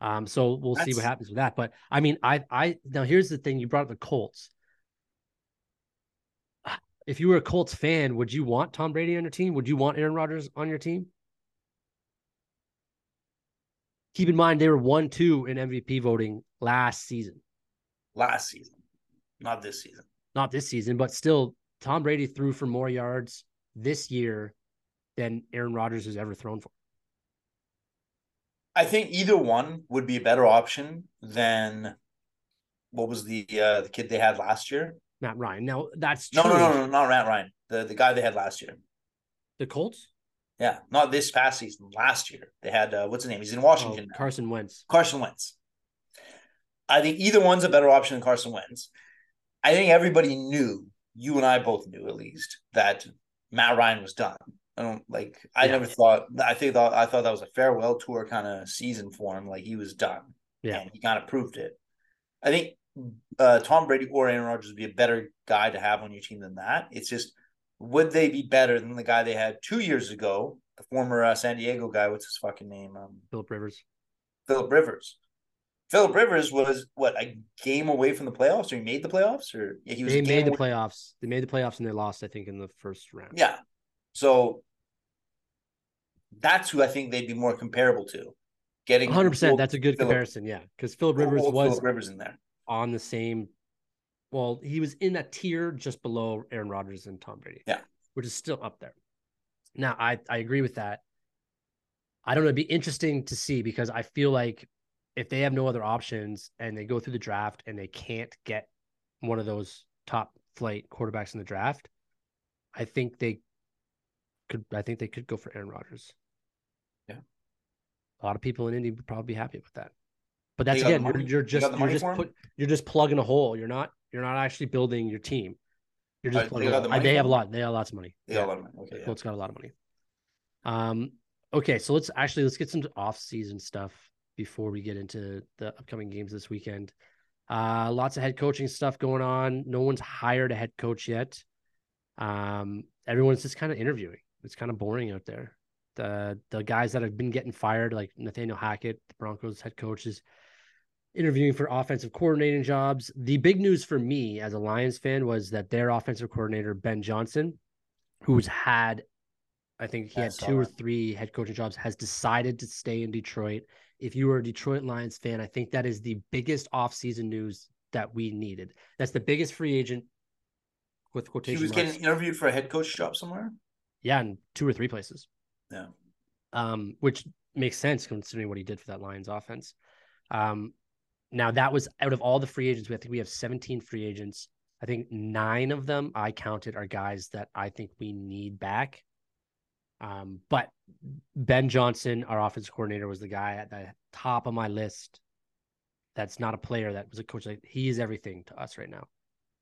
Um, so we'll That's... see what happens with that. But I mean, I I now here's the thing: you brought up the Colts. <sighs> If you were a Colts fan, would you want Tom Brady on your team? Would you want Aaron Rodgers on your team? Keep in mind they were one two in MVP voting last season. Last season, not this season. Not this season, but still, Tom Brady threw for more yards this year than Aaron Rodgers has ever thrown for. I think either one would be a better option than what was the uh, the kid they had last year. Matt Ryan. Now that's no, no, no, no, not Matt Ryan. The the guy they had last year. The Colts. Yeah, not this past season. Last year they had uh, what's his name? He's in Washington. Oh, Carson Wentz. Carson Wentz. I think either one's a better option than Carson Wentz. I think everybody knew, you and I both knew at least, that Matt Ryan was done. I don't like. I yeah. never thought. I think that I thought that was a farewell tour kind of season for him. Like he was done. Yeah, and he kind of proved it. I think uh, Tom Brady or Aaron Rodgers would be a better guy to have on your team than that. It's just would they be better than the guy they had two years ago, the former uh, San Diego guy? What's his fucking name? Um, Philip Rivers. Philip Rivers. Philip Rivers was what a game away from the playoffs, or he made the playoffs, or yeah, he was. They made the playoffs. They made the playoffs and they lost, I think, in the first round. Yeah. So That's who I think they'd be more comparable to. Getting 100. percent That's a good Philip- comparison. Yeah, because Philip Rivers was Philip Rivers in there. on the same. Well, he was in a tier just below Aaron Rodgers and Tom Brady. Yeah. which is still up there. Now, I I agree with that. I don't know. It'd be interesting to see because I feel like if they have no other options and they go through the draft and they can't get one of those top flight quarterbacks in the draft, I think they could. I think they could go for Aaron Rodgers. Yeah. a lot of people in Indy would probably be happy with that. But that's again, you're, you're just you're just put you're just plugging a hole. You're not you're not actually building your team. You're just they got the. Money They have a lot. They have lots of money. They got a lot of money. Okay, yeah. Colts got a lot of money. Um, okay, so let's actually let's get some off-season stuff before we get into the upcoming games this weekend. Uh, lots of head coaching stuff going on. No one's hired a head coach yet. Um, everyone's just kind of interviewing. It's kind of boring out there. The the guys that have been getting fired, like Nathaniel Hackett, the Broncos head coach, is interviewing for offensive coordinating jobs. The big news for me as a Lions fan was that their offensive coordinator Ben Johnson, who's had, I think he had two or three head coaching jobs, has decided to stay in Detroit. If you are a Detroit Lions fan, I think that is the biggest offseason news that we needed. That's the biggest free agent with quotation. He was marks. getting interviewed for a head coach job somewhere. Yeah, in two or three places. Yeah. Um, which makes sense considering what he did for that Lions offense. Um, now that was out of all the free agents, we I think we have 17 free agents. I think nine of them I counted are guys that I think we need back. Um, but Ben Johnson, our offensive coordinator, was the guy at the top of my list. That's not a player that was a coach. Like he is everything to us right now.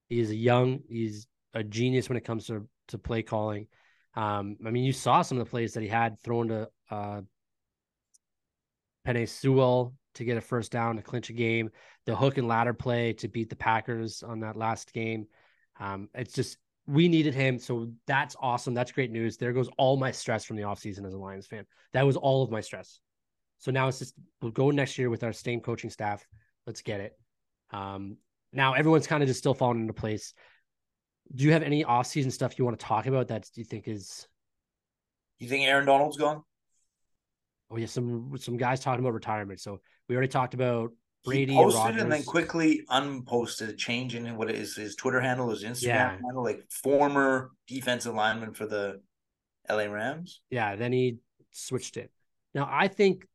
He is young, he's a genius when it comes to to play calling. Um, I mean, you saw some of the plays that he had thrown to uh, Penei Sewell to get a first down to clinch a game, the hook and ladder play to beat the Packers on that last game. Um, it's just we needed him, so that's awesome. That's great news. There goes all my stress from the offseason as a Lions fan. That was all of my stress. So now it's just we'll go next year with our same coaching staff. Let's get it. Um, now everyone's kind of just still falling into place. Do you have any off-season stuff you want to talk about that you think is You think Aaron Donald's gone? oh yeah, some some guys talking about retirement. So we already talked about Brady he and posted and, then quickly unposted, changing what is his Twitter handle, his Instagram Yeah. handle, like former defensive lineman for the LA Rams. Yeah, then he switched it. Now I think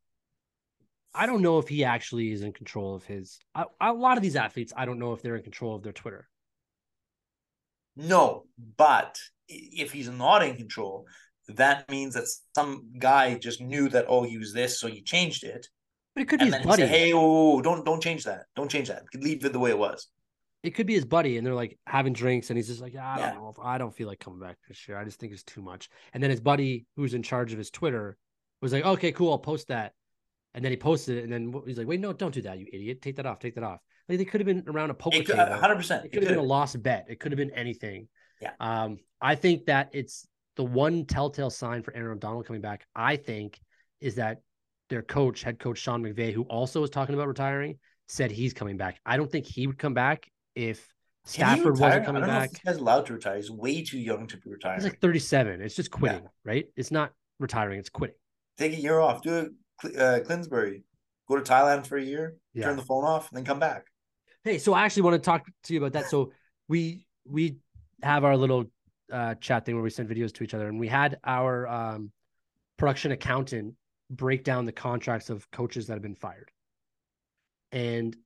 I don't know if he actually is in control of his. A, a lot of these athletes, I don't know if they're in control of their Twitter. No, but if he's not in control, that means that some guy just knew that oh he was this, so he changed it, But it could be and his then he buddy. said, "Hey, oh, don't don't change that, don't change that, leave it the way it was." it could be his buddy, and they're like having drinks, and he's just like, I don't Yeah. know if I don't feel like coming back this year. I just think it's too much. And then his buddy, who's in charge of his Twitter, was like, Okay, cool, I'll post that. And then he posted it, and then he's like, Wait, no, don't do that, you idiot. Take that off. Take that off. Like they could have been around a poker It could, table. hundred percent. It could have been a lost bet. It could have been anything. Yeah. Um, I think that it's the one telltale sign for Aaron Donald coming back. I think is that their coach, head coach Sean McVay, who also was talking about retiring, said he's coming back. I don't think he would come back if Stafford wasn't coming I don't know back. this allowed to retire. He's way too young to be He's retiring. like 37. It's just quitting, right? It's not retiring. It's quitting. Take a year off. Do a uh, Kingsbury. Go to Thailand for a year. Yeah. Turn the phone off, and then come back. Hey, so I actually want to talk to you about that. So we we have our little uh, chat thing where we send videos to each other, and we had our um, production accountant break down the contracts of coaches that have been fired. And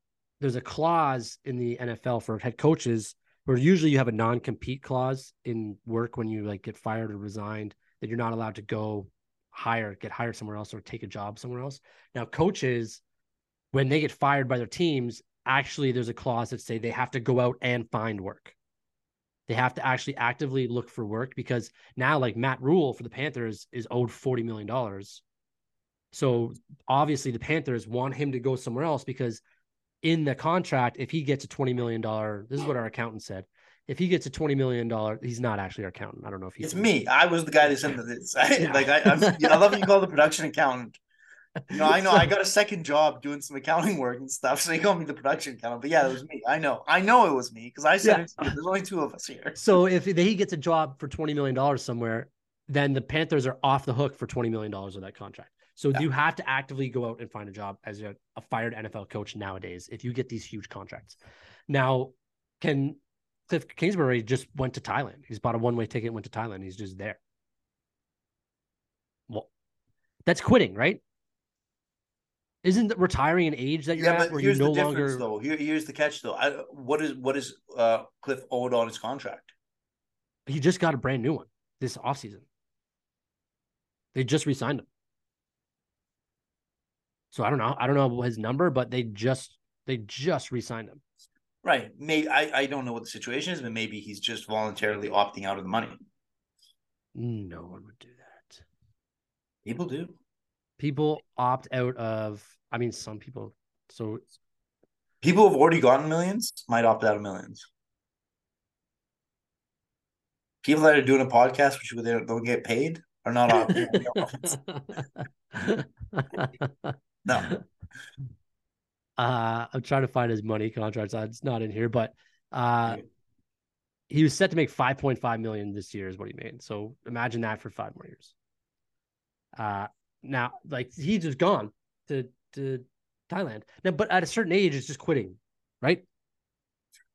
there's a clause in the NFL for head coaches where usually you have a non-compete clause in work when you like get fired or resigned that you're not allowed to go hire, get hired somewhere else or take a job somewhere else. Now, coaches, when they get fired by their teams, actually there's a clause that say they have to go out and find work. They have to actually actively look for work because now, like Matt Rhule for the Panthers is owed $40 million. So obviously the Panthers want him to go somewhere else because in the contract, if he gets a $20 million, this is what our accountant said. If he gets a $20 million, he's not actually our accountant. I don't know if he's It's me. I was the guy that sent this. <laughs> I, Yeah. Like I, I'm, love you call the production accountant. You know, I know <laughs> I got a second job doing some accounting work and stuff, so they call me the production accountant. But yeah, it was me. I know. I know it was me because I said Yeah. it. to you. There's only two of us here. So if he gets a job for $20 million somewhere, then the Panthers are off the hook for $20 million of that contract. So Yeah. you have to actively go out and find a job as a, a fired NFL coach nowadays if you get these huge contracts. Now, can Cliff Kingsbury just went to Thailand? He's bought a one way ticket, went to Thailand. He's just there. Well, that's quitting, right? Isn't retiring an age that you're Yeah, at where you here's no longer? though. Here, here's the catch, though. I, what is what is uh Cliff owed on his contract? He just got a brand new one this offseason. They just re-signed him. So I don't know. I don't know his number, but they just they just re-signed him. Right. Maybe I, I don't know what the situation is, but maybe he's just voluntarily opting out of the money. No one would do that. People do. People opt out of. I mean, some people. So People who've already gotten millions might opt out of millions. People that are doing a podcast, which they don't, get paid, are not opting out. <laughs> <laughs> No. <laughs> Uh, I'm trying to find his money contracts. Uh, It's not in here, but uh, he was set to make 5.5 million this year, is what he made. So imagine that for five more years. Uh, now, like he's just gone to to Thailand now, but at a certain age, it's just quitting, right?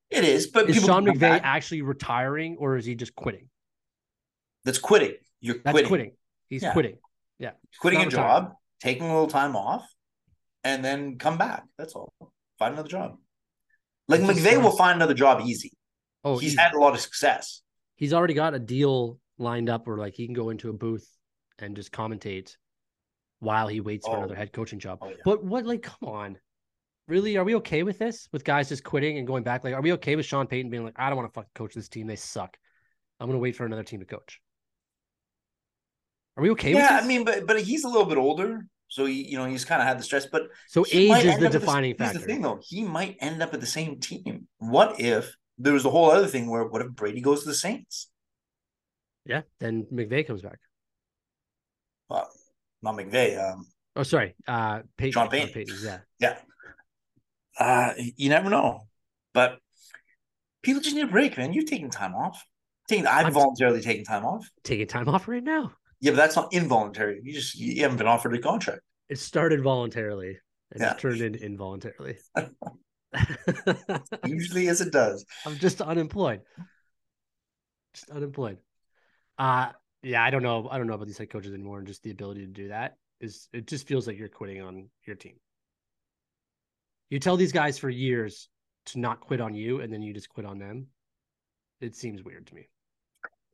It is, but Is Sean McVay back. actually retiring, or is he just quitting? that's quitting. You're That's quitting. quitting. He's Yeah. quitting. Yeah, quitting a retiring. job, taking a little time off, and then come back. That's all. Find another job. Like just McVay will find another job easy. Oh, he's easy. had a lot of success. he's already got a deal lined up where like he can go into a booth and just commentate while he waits for Oh. another head coaching job. Oh, yeah. But what like come on. Really? Are we okay with this? With guys just quitting and going back? Like, are we okay with Sean Payton being like, I don't want to fucking coach this team. They suck. I'm gonna wait for another team to coach. Are we okay with yeah? I mean, but but he's a little bit older, so he, you know he's kind of had the stress. But so age is the defining factor. the thing, though. He might end up at the same team. What if there was a whole other thing where what if Brady goes to the Saints? Yeah, then McVay comes back. Well, not McVay. Um, Oh, sorry. Uh Payton. Sean Payton. Yeah. yeah. Uh, you never know, but people just need a break, man. You've taken time off. Taking, I've I'm- voluntarily taking time off. Taking time off right now. Yeah, but that's not involuntary. You just you haven't been offered a contract. It started voluntarily and Yeah. it's turned in involuntarily. <laughs> Usually, as it does. <laughs> I'm just unemployed. Just unemployed. Uh yeah, I don't know. I don't know about these head coaches anymore and just the ability to do that is it just feels like you're quitting on your team. You tell these guys for years to not quit on you and then you just quit on them. It seems weird to me.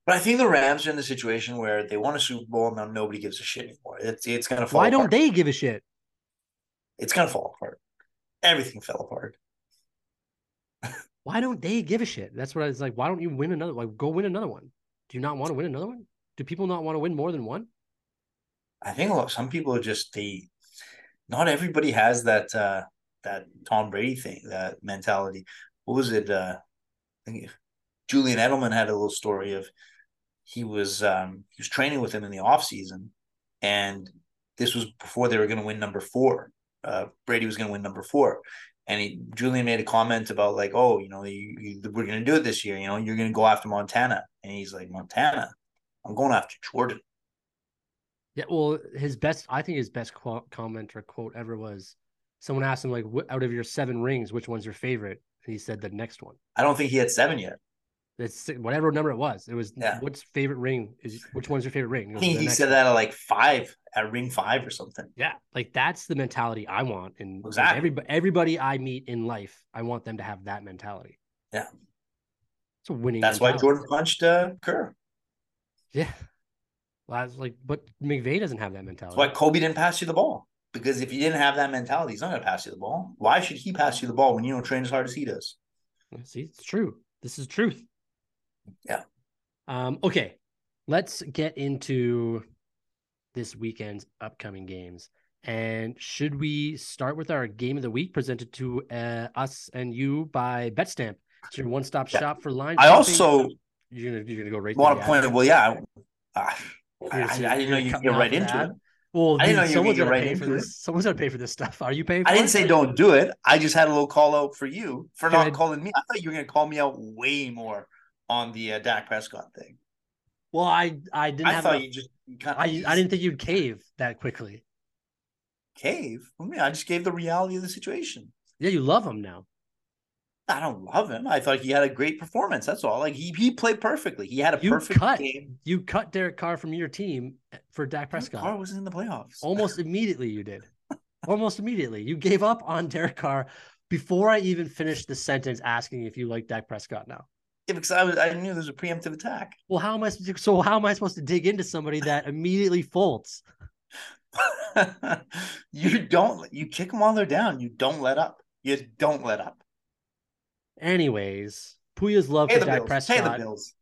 But I think the Rams are in the situation where they won a Super Bowl and now nobody gives a shit anymore. It's it's gonna fall. Why don't they give a shit? It's gonna fall apart. Everything fell apart. Why don't they give a shit? That's what I was like. Why don't you win another? Like, go win another one. Do you not want to win another one? Do people not want to win more than one? I think a lot. Some people are just they. Not everybody has that uh that Tom Brady thing, that mentality. What was it? Uh, I think Julian Edelman had a little story of he was um he was training with him in the off season, and this was before they were going to win number four. Uh, Brady was going to win number four, and he Julian made a comment about like, oh, you know, you, you, we're going to do it this year. You know, you're going to go after Montana, and he's like, Montana, I'm going after Jordan. Yeah, well, his best, I think his best quote, comment or quote ever was someone asked him, like, out of your seven rings, which one's your favorite? And he said the next one. I don't think he had seven yet. It's whatever number it was. It was, Yeah. what's favorite ring? Is which one's your favorite ring? I think he said one." that at like five, at ring five or something. Yeah, like that's the mentality I want. And Exactly. everybody, everybody I meet in life, I want them to have that mentality. Yeah. It's a winning. That's why. Jordan punched uh, Kerr. Yeah. Well, I was like, but McVay doesn't have that That's mentality. why Kobe didn't pass you the ball. Because if you didn't have that mentality, he's not going to pass you the ball. Why should he pass you the ball when you don't train as hard as he does? See, it's true. This is truth. Yeah. Um, okay. Let's get into this weekend's upcoming games. And should we start with our game of the week presented to uh, us and you by BetStamp? It's your one-stop Yeah. shop for line. I shopping. also you're gonna you're gonna go right. want to point out, well, yeah, I, I, I, I didn't know you could get right into ad? it. Well, I didn't dude, know you someone's gonna gonna pay for this. Someone's gonna pay for this stuff. Are you paying? For I didn't it? say don't do it. I just had a little call out for you for Can not I- calling me. I thought you were going to call me out way more on the uh, Dak Prescott thing. Well, I I didn't I have thought enough- you just kind I I didn't think you'd cave that quickly. cave. I mean, I just gave the reality of the situation. Yeah, you love him now. I don't love him. I thought he had a great performance. That's all. Like he he played perfectly. He had a You perfect cut game. you cut Derek Carr from your team for Dak Prescott. Carr wasn't in the playoffs. Almost <laughs> immediately you did. Almost immediately. You gave up on Derek Carr before I even finished the sentence asking if you like Dak Prescott now. Yeah, because I was I knew there was a preemptive attack. Well, how am I supposed to, so how am I supposed to dig into somebody that immediately folds? <laughs> you don't you kick them while they're down. You don't let up. You don't let up. Anyways, Poya's love Pay for Dak bills. Pay the Prescott. bills.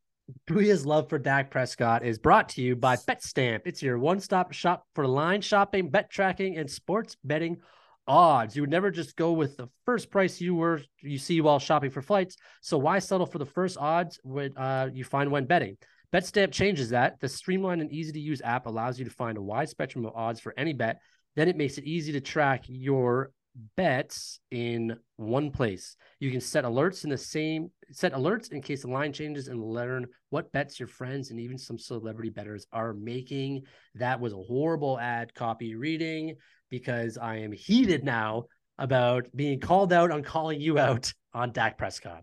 Poya's love for Dak Prescott is brought to you by BetStamp. It's your one-stop shop for line shopping, bet tracking, and sports betting odds. You would never just go with the first price you were you see while shopping for flights. So why settle for the first odds when uh, you find when betting? BetStamp changes that. The streamlined and easy to use app allows you to find a wide spectrum of odds for any bet. Then it makes it easy to track your bets in one place. You can set alerts in the same set alerts in case the line changes and learn what bets your friends and even some celebrity bettors are making. That was a horrible ad copy reading because I am heated now about being called out on calling you out on Dak Prescott.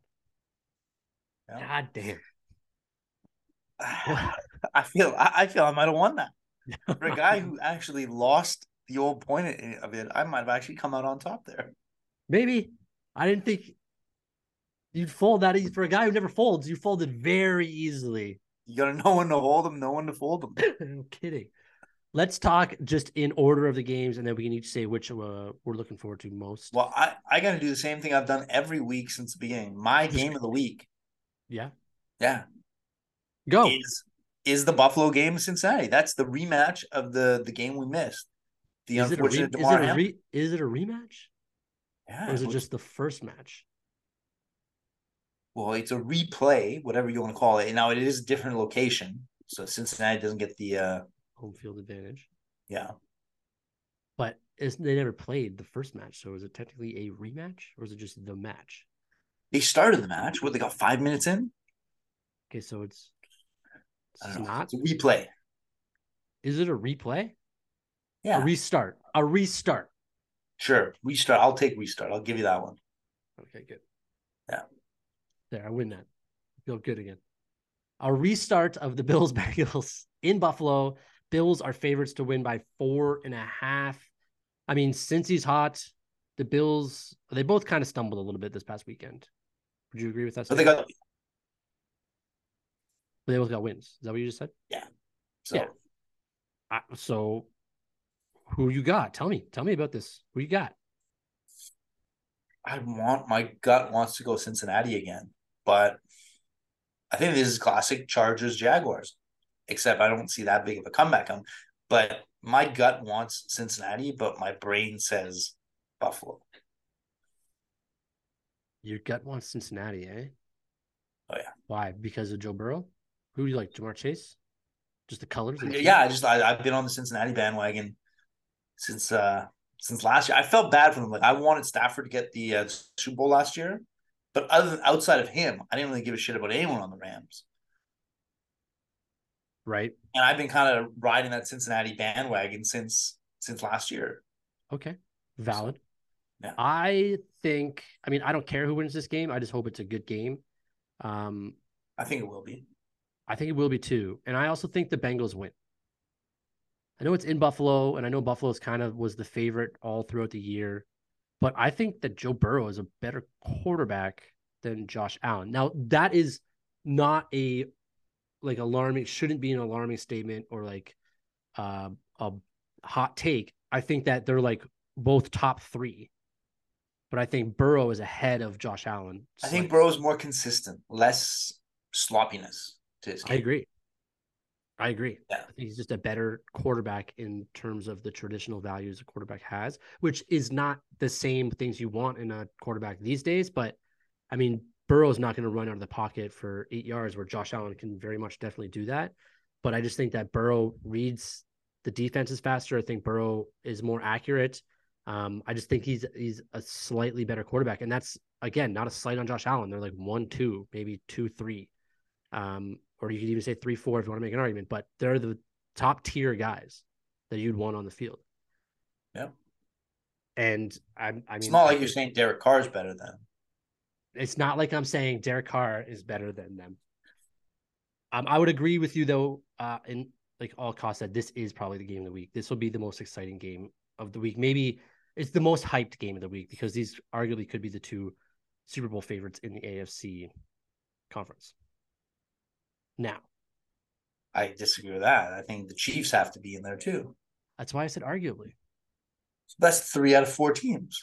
Yeah. God damn. <sighs> I feel I I feel I might have won that. <laughs> For a guy who actually lost the old point of it, I might have actually come out on top there. Maybe I didn't think you'd fold that easy for a guy who never folds. You folded very easily. You gotta know when to hold them, know when to fold them. <laughs> I'm kidding. Let's talk just in order of the games, and then we can each say which uh, we're looking forward to most. Well, I, I gotta do the same thing I've done every week since the beginning. My game of the week, yeah, yeah, go. is is the Buffalo game in Cincinnati. That's the rematch of the the game we missed. The Is it, a re- unfortunate is, it a re- is it a rematch, Yeah, or is it was- just the first match? well, it's a replay, whatever you want to call it. Now it is a different location, so Cincinnati doesn't get the uh Home field advantage, yeah. but they never played the first match, so is it technically a rematch, or is it just the match? They started the match. What they got five minutes in? Okay, so it's it's don't It's a replay. Is it a replay? Yeah, A restart. A restart. sure. Restart. I'll take restart. I'll give you that one. Okay, good. Yeah. There, I win that. Feel good again. A restart of the Bills <laughs> Bengals in Buffalo. Bills are favorites to win by four and a half. I mean, since he's hot, the Bills they both kind of stumbled a little bit this past weekend. Would you agree with that? But they got they both got wins. Is that what you just said? so Yeah. I, so, who you got? Tell me. Tell me about this. Who you got? I want my gut wants to go Cincinnati again, but I think this is classic Chargers Jaguars. Except I don't see that big of a comeback on. But my gut wants Cincinnati, but my brain says Buffalo. Your gut wants Cincinnati, eh? Oh, yeah. Why? Because of Joe Burrow? Who do you like? Ja'Marr Chase? Just the colors? of the team? Yeah, I just I, I've been on the Cincinnati bandwagon since uh since last year. I felt bad for them. Like I wanted Stafford to get the uh, Super Bowl last year, but other than outside of him, I didn't really give a shit about anyone on the Rams. Right. And I've been kind of riding that Cincinnati bandwagon since since last year. Okay. Valid. yeah. I think, I mean, I don't care who wins this game. I just hope it's a good game. Um, I think it will be. I think it will be too. And I also think the Bengals win. I know it's in Buffalo, and I know Buffalo's kind of was the favorite all throughout the year, but I think that Joe Burrow is a better quarterback than Josh Allen. Now, that is not a like alarming, shouldn't be an alarming statement or like uh, a hot take. I think that they're like both top three, but I think Burrow is ahead of Josh Allen. I think slightly. Burrow's more consistent, less sloppiness to his game. I agree. I agree. Yeah. I think he's just a better quarterback in terms of the traditional values a quarterback has, which is not the same things you want in a quarterback these days. But I mean, Burrow's not going to run out of the pocket for eight yards, where Josh Allen can very much definitely do that. But I just think that Burrow reads the defenses faster. I think Burrow is more accurate. Um, I just think he's he's a slightly better quarterback, and that's again not a slight on Josh Allen. They're like one, two, maybe two, three. Um, or you could even say three, four if you want to make an argument, but they're the top tier guys that you'd want on the field. Yeah. And I, I mean, it's not like you're saying Derek Carr is better than. It's not like I'm saying Derek Carr is better than them. Um, I would agree with you though, uh, in like all costs that this is probably the game of the week. This will be the most exciting game of the week. Maybe it's the most hyped game of the week because these arguably could be the two Super Bowl favorites in the AFC conference. Now, I disagree with that. I think the Chiefs have to be in there too. That's why I said arguably. So that's three out of four teams.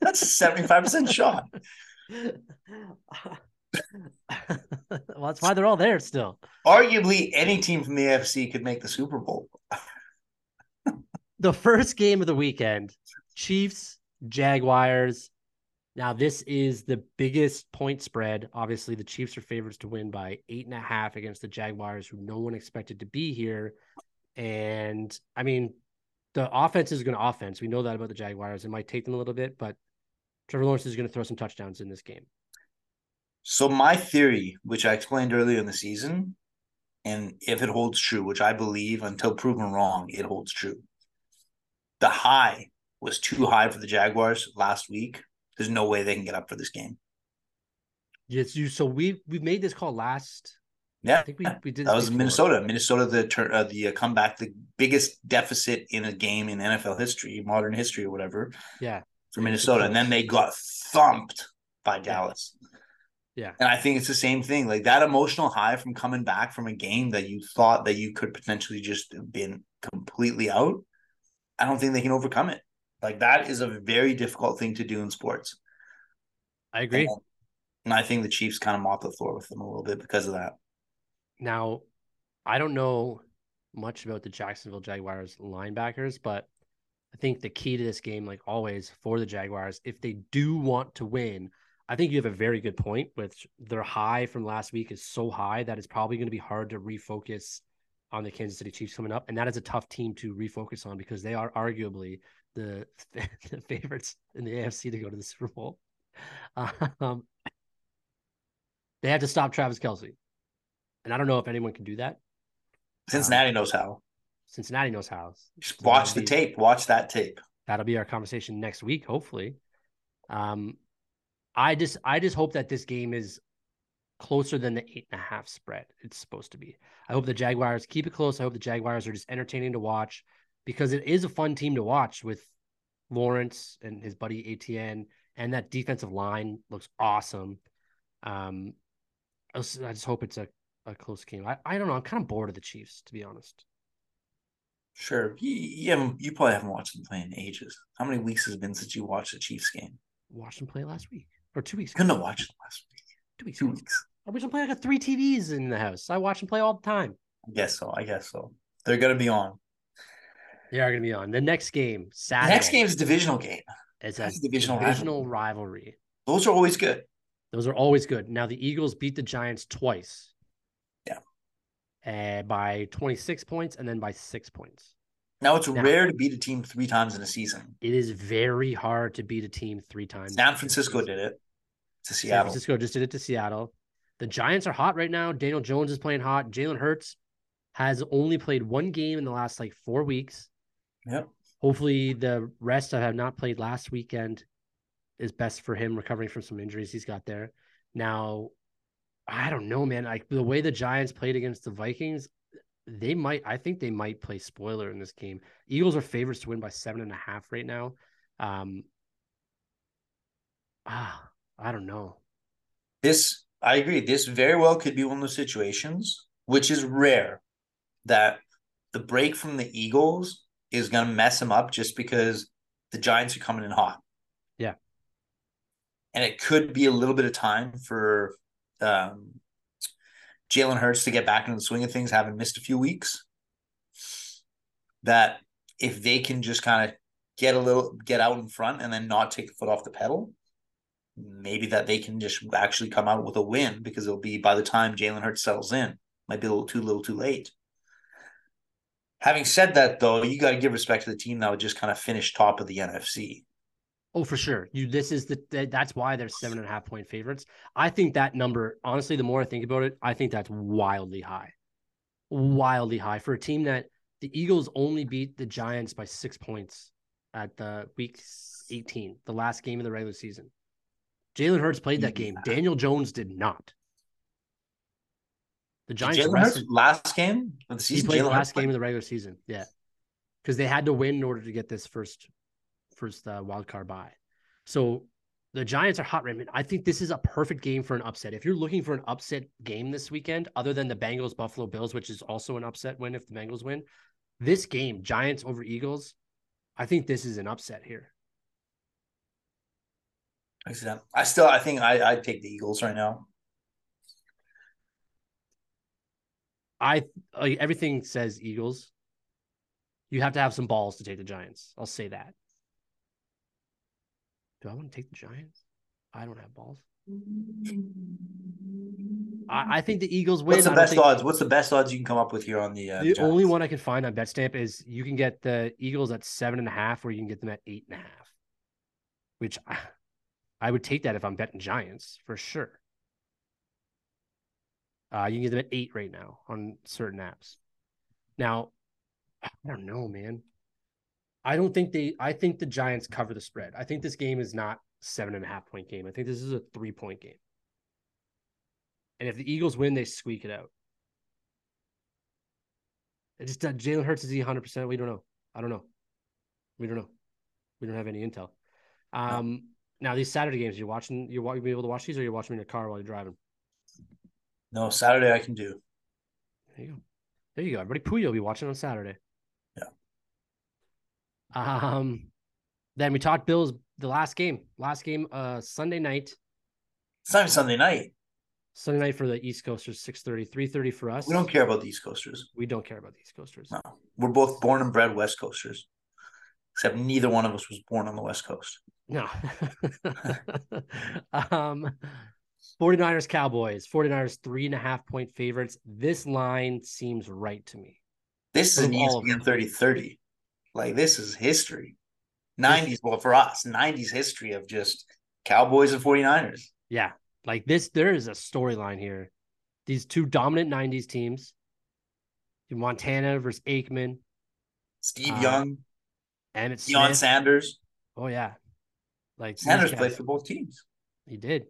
That's a 75% shot. <laughs> well, that's why they're all there still. Arguably, any team from the AFC could make the Super Bowl. the first game of the weekend Chiefs, Jaguars. Now, this is the biggest point spread. Obviously, the Chiefs are favorites to win by eight and a half against the Jaguars, who no one expected to be here. And I mean, the offense is going to offense. We know that about the Jaguars. It might take them a little bit, but Trevor Lawrence is going to throw some touchdowns in this game. So my theory, which I explained earlier in the season, and if it holds true, which I believe until proven wrong, it holds true. The high was too high for the Jaguars last week. There's no way they can get up for this game. Yes, you. So we we made this call last. Yeah, I think we, we did. That was before. Minnesota. Minnesota, the uh, the uh, comeback, the biggest deficit in a game in NFL history, modern history, or whatever. Yeah, for Minnesota, and then they got thumped by Dallas. Yeah. And I think it's the same thing. Like that emotional high from coming back from a game that you thought that you could potentially just have been completely out. I don't think they can overcome it. Like that is a very difficult thing to do in sports. I agree. And, and I think the Chiefs kind of mop the floor with them a little bit because of that. Now, I don't know much about the Jacksonville Jaguars linebackers, but I think the key to this game, like always, for the Jaguars, if they do want to win, I think you have a very good point. With their high from last week is so high that it's probably going to be hard to refocus on the Kansas City Chiefs coming up, and that is a tough team to refocus on because they are arguably the, <laughs> the favorites in the AFC to go to the Super Bowl. <laughs> Um, they had to stop Travis Kelce, and I don't know if anyone can do that. Cincinnati um, knows how. Cincinnati knows how. Just watch the be, tape. Watch that tape. That'll be our conversation next week, hopefully. Um, I just I just hope that this game is closer than the eight and a half spread it's supposed to be. I hope the Jaguars keep it close. I hope the Jaguars are just entertaining to watch because it is a fun team to watch with Lawrence and his buddy Etienne, and that defensive line looks awesome. Um, I just hope it's a, a close game. I, I don't know. I'm kind of bored of the Chiefs, to be honest. Sure. You, you, you probably haven't watched them play in ages. How many weeks has it been since you watched the Chiefs game? Watched them play last week or two weeks. Couldn't have watched them last week. Two weeks. Two weeks. I watch them play. I got three TVs in the house. I watch them play all the time. I guess so. I guess so. They're gonna be on. They are gonna be on the next game. Saturday. The next game is a divisional game. It's a, a divisional, divisional rivalry. rivalry. Those are always good. Those are always good. Now the Eagles beat the Giants twice. Uh, by 26 points and then by six points. Now it's now, rare to beat a team three times in a season. It is very hard to beat a team three times. San Francisco did it to Seattle. San Francisco just did it to Seattle. The Giants are hot right now. Daniel Jones is playing hot. Jalen Hurts has only played one game in the last like four weeks. Yep. Hopefully, the rest I have not played last weekend is best for him recovering from some injuries he's got there. Now, I don't know, man. Like the way the Giants played against the Vikings, they might. I think they might play spoiler in this game. Eagles are favorites to win by seven and a half right now. Um, ah, I don't know. This I agree. This very well could be one of those situations, which is rare, that the break from the Eagles is going to mess them up just because the Giants are coming in hot. Yeah. And it could be a little bit of time for um, Jalen Hurts to get back into the swing of things, having missed a few weeks. That if they can just kind of get a little, get out in front and then not take the foot off the pedal, maybe that they can just actually come out with a win because it'll be by the time Jalen Hurts settles in, might be a little too little too late. Having said that, though, you got to give respect to the team that would just kind of finish top of the NFC. Oh, for sure. You this is the that's why they're seven and a half point favorites. I think that number, honestly, the more I think about it, I think that's wildly high. Wildly high for a team that the Eagles only beat the Giants by six points at the week 18, the last game of the regular season. Jalen Hurts played that game. Daniel Jones did not. The Giants Hurts last game of the season. He played Jalen the last Hurts game of the regular season. Yeah, because they had to win in order to get this first first uh, wild card bye. So the Giants are hot right now. I think this is a perfect game for an upset. If you're looking for an upset game this weekend, other than the Bengals Buffalo Bills, which is also an upset win if the Bengals win, this game, Giants over Eagles, I think this is an upset here. I still, I think I I take the Eagles right now. I like, everything says Eagles. You have to have some balls to take the Giants. I'll say that. Do I want to take the Giants? I don't have balls. I, I think the Eagles win. What's the best think... odds? What's the best odds you can come up with here on the? Uh, the Giants? only one I can find on BetStamp is you can get the Eagles at seven and a half, or you can get them at eight and a half. Which I, I would take that if I'm betting Giants for sure. Uh, you can get them at eight right now on certain apps. Now, I don't know, man. I don't think they. I think the Giants cover the spread. I think this game is not seven and a half point game. I think this is a three point game. And if the Eagles win, they squeak it out. It just uh, Jalen Hurts is he 100. percent We don't know. I don't know. We don't know. We don't have any intel. Um, no. now these Saturday games, you're watching. You're, you be able to watch these, or you're watching in your car while you're driving. No, Saturday I can do. There you go. There you go. Everybody, Poya will be watching on Saturday. Um, then we talked Bills the last game, last game, uh, Sunday night. It's not even Sunday night. Sunday night for the East Coasters, 6.30, 3.30 for us. We don't care about the East Coasters. We don't care about the East Coasters. No, we're both born and bred West Coasters, except neither one of us was born on the West Coast. No. <laughs> um, 49ers Cowboys, 49ers three and a half point favorites. This line seems right to me. This is an ESPN 30 30. Like this is history. 90s, well, for us, 90s history of just Cowboys and 49ers. Yeah. Like this, there is a storyline here. These two dominant 90s teams. Montana versus Aikman. Steve uh, Young. And it's Deion Sanders. Oh yeah. Like Sanders played for both teams. He did.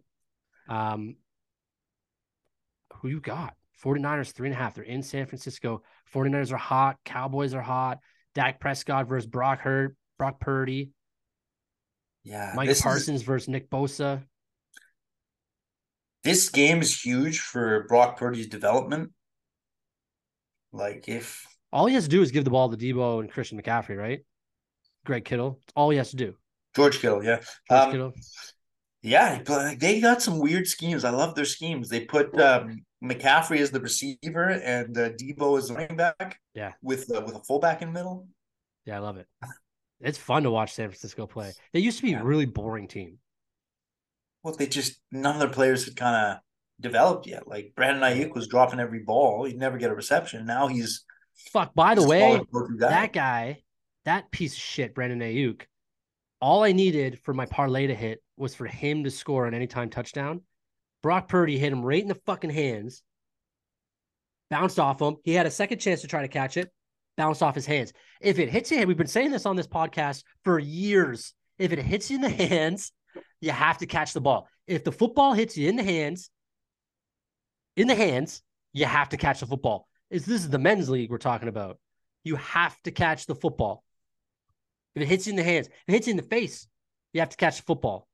Um who you got? 49ers three and a half. They're in San Francisco. 49ers are hot. Cowboys are hot. Dak Prescott versus Brock Hurt, Brock Purdy. Yeah. Micah Parsons is, versus Nick Bosa. This game is huge for Brock Purdy's development. Like if all he has to do is give the ball to Deebo and Christian McCaffrey, right? Greg Kittle. It's all he has to do. George Kittle, yeah. George um, Kittle. Yeah, they got some weird schemes. I love their schemes. They put um, McCaffrey is the receiver and uh, Deebo as the running back. Yeah, with uh, with a fullback in the middle. Yeah, I love it. It's fun to watch San Francisco play. They used to be yeah. a really boring team. Well, they just none of their players had kind of developed yet. Like Brandon Aiyuk was dropping every ball; he'd never get a reception. Now he's fuck. By the way, guy. that guy, that piece of shit, Brandon Aiyuk. All I needed for my parlay to hit was for him to score an anytime touchdown. Brock Purdy hit him right in the fucking hands, bounced off him. He had a second chance to try to catch it, bounced off his hands. If it hits you, we've been saying this on this podcast for years. If it hits you in the <laughs> hands, you have to catch the ball. If the football hits you in the hands, in the hands, you have to catch the football. Is this is the men's league we're talking about? You have to catch the football. If it hits you in the hands, if it hits you in the face, you have to catch the football.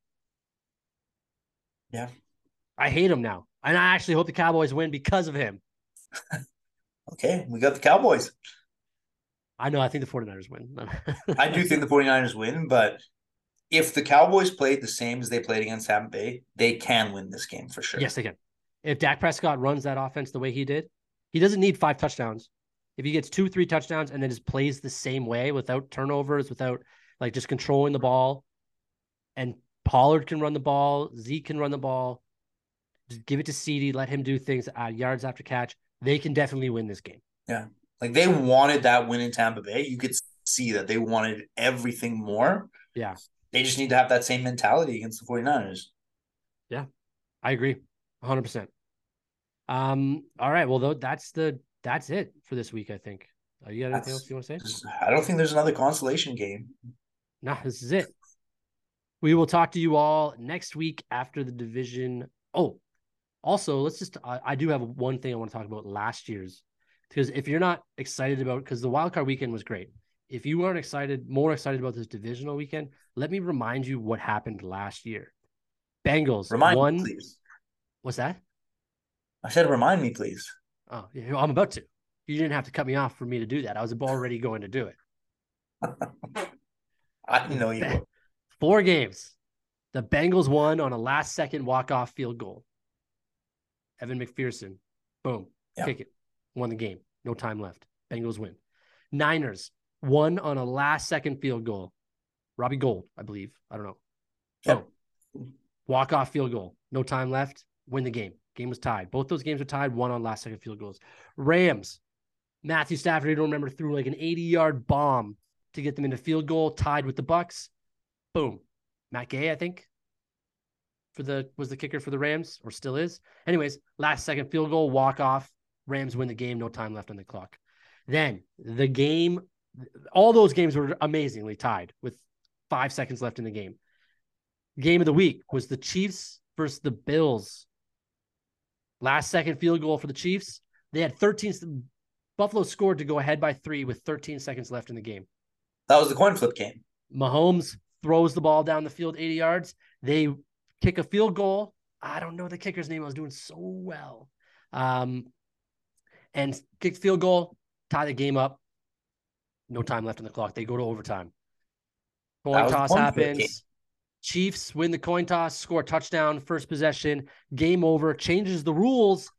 Yeah. I hate him now. And I actually hope the Cowboys win because of him. <laughs> okay, we got the Cowboys. I know. I think the 49ers win. <laughs> I do think the 49ers win, but if the Cowboys played the same as they played against Tampa Bay, they can win this game for sure. Yes, they can. If Dak Prescott runs that offense the way he did, he doesn't need five touchdowns. If he gets two, three touchdowns and then just plays the same way without turnovers, without like just controlling the ball, and Pollard can run the ball. Zeke can run the ball. Just give it to CeeDee, Let him do things uh, yards after catch. They can definitely win this game. Yeah. Like they wanted that win in Tampa Bay. You could see that they wanted everything more. Yeah. They just need to have that same mentality against the 49ers. Yeah, I agree. 100%. Um, all right. Well, though, that's the that's it for this week, I think. Uh, you got anything That's- else you want to say? I don't think there's another consolation game. No, this is it. We will talk to you all next week after the division. Oh, also, let's just, I, I do have one thing I want to talk about last year's. Because if you're not excited about, because the wild card weekend was great. If you aren't excited, more excited about this divisional weekend, let me remind you what happened last year. Bengals Remind won. me, please. What's that? I said, remind me, please. Oh, yeah, I'm about to. You didn't have to cut me off for me to do that. I was already going to do it. <laughs> I didn't know you Four games. The Bengals won on a last second walk off field goal. Evan McPherson, boom, Yeah. kick it, won the game. No time left. Bengals win. Niners won on a last second field goal. Robbie Gould, I believe. I don't know. Yep. Boom. Walk off field goal. No time left. Win the game. Game was tied. Both those games were tied. One on last second field goals. Rams. Matthew Stafford, I don't remember, threw like an 80 yard bomb to get them into field goal, tied with the Bucs. Boom. Matt Gay, I think, for the was the kicker for the Rams, or still is. Anyways, last second field goal, walk off. Rams win the game, no time left on the clock. Then the game, all those games were amazingly tied with five seconds left in the game. Game of the week was the Chiefs versus the Bills. Last second field goal for the Chiefs. They had 13. Buffalo scored to go ahead by three with 13 seconds left in the game. That was the coin flip game. Mahomes throws the ball down the field 80 yards. They kick a field goal. I don't know the kicker's name. I was doing so well. Um, and kick field goal, tie the game up. No time left on the clock. They go to overtime. Coin toss coin flip game. happens. Chiefs win the coin toss, score a touchdown, first possession, game over, changes the rules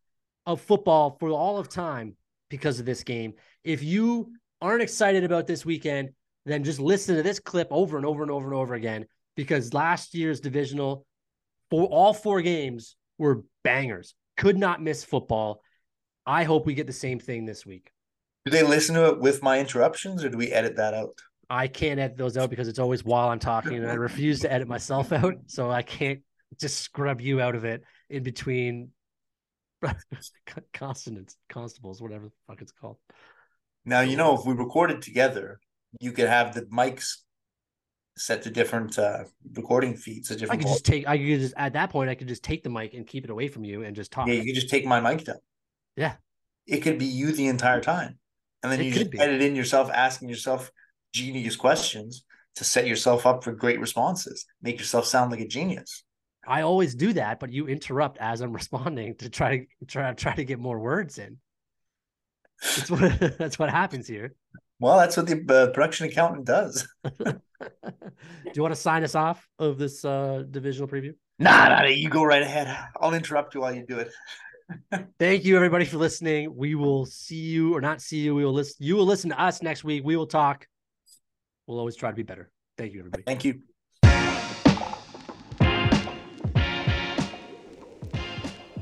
of football for all of time because of this game. If you aren't excited about this weekend, then just listen to this clip over and over and over and over again because last year's divisional for all four games were bangers. Could not miss football. I hope we get the same thing this week. Do they listen to it with my interruptions or do we edit that out? I can't edit those out because it's always while I'm talking, and I refuse to edit myself out. So I can't just scrub you out of it in between <laughs> consonants, constables, whatever the fuck it's called. Now, you know, if we recorded together, you could have the mics set to different uh, recording feeds, I different I could just take. I could just at that point, I could just take the mic and keep it away from you and just talk. Yeah, you could just take my mic down. Yeah. It could be you the entire time. And then It you could just be. edit in yourself asking yourself genius questions to set yourself up for great responses. Make yourself sound like a genius. I always do that, but you interrupt as I'm <laughs> responding to try to try try to get more words in. That's what <laughs> that's what happens here. Well, that's what the uh, production accountant does. <laughs> do you want to sign us off of this uh divisional preview? Nah, nah, you go right ahead. I'll interrupt you while you do it. <laughs> Thank you everybody for listening. We will see you or not see you. We will listen. You will listen to us next week. We will talk. We'll always try to be better. Thank you, everybody. Thank you.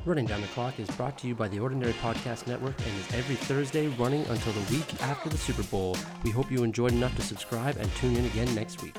Running Down the Clock is brought to you by the Ordinary Podcast Network and is every Thursday running until the week after the Super Bowl. We hope you enjoyed enough to subscribe and tune in again next week.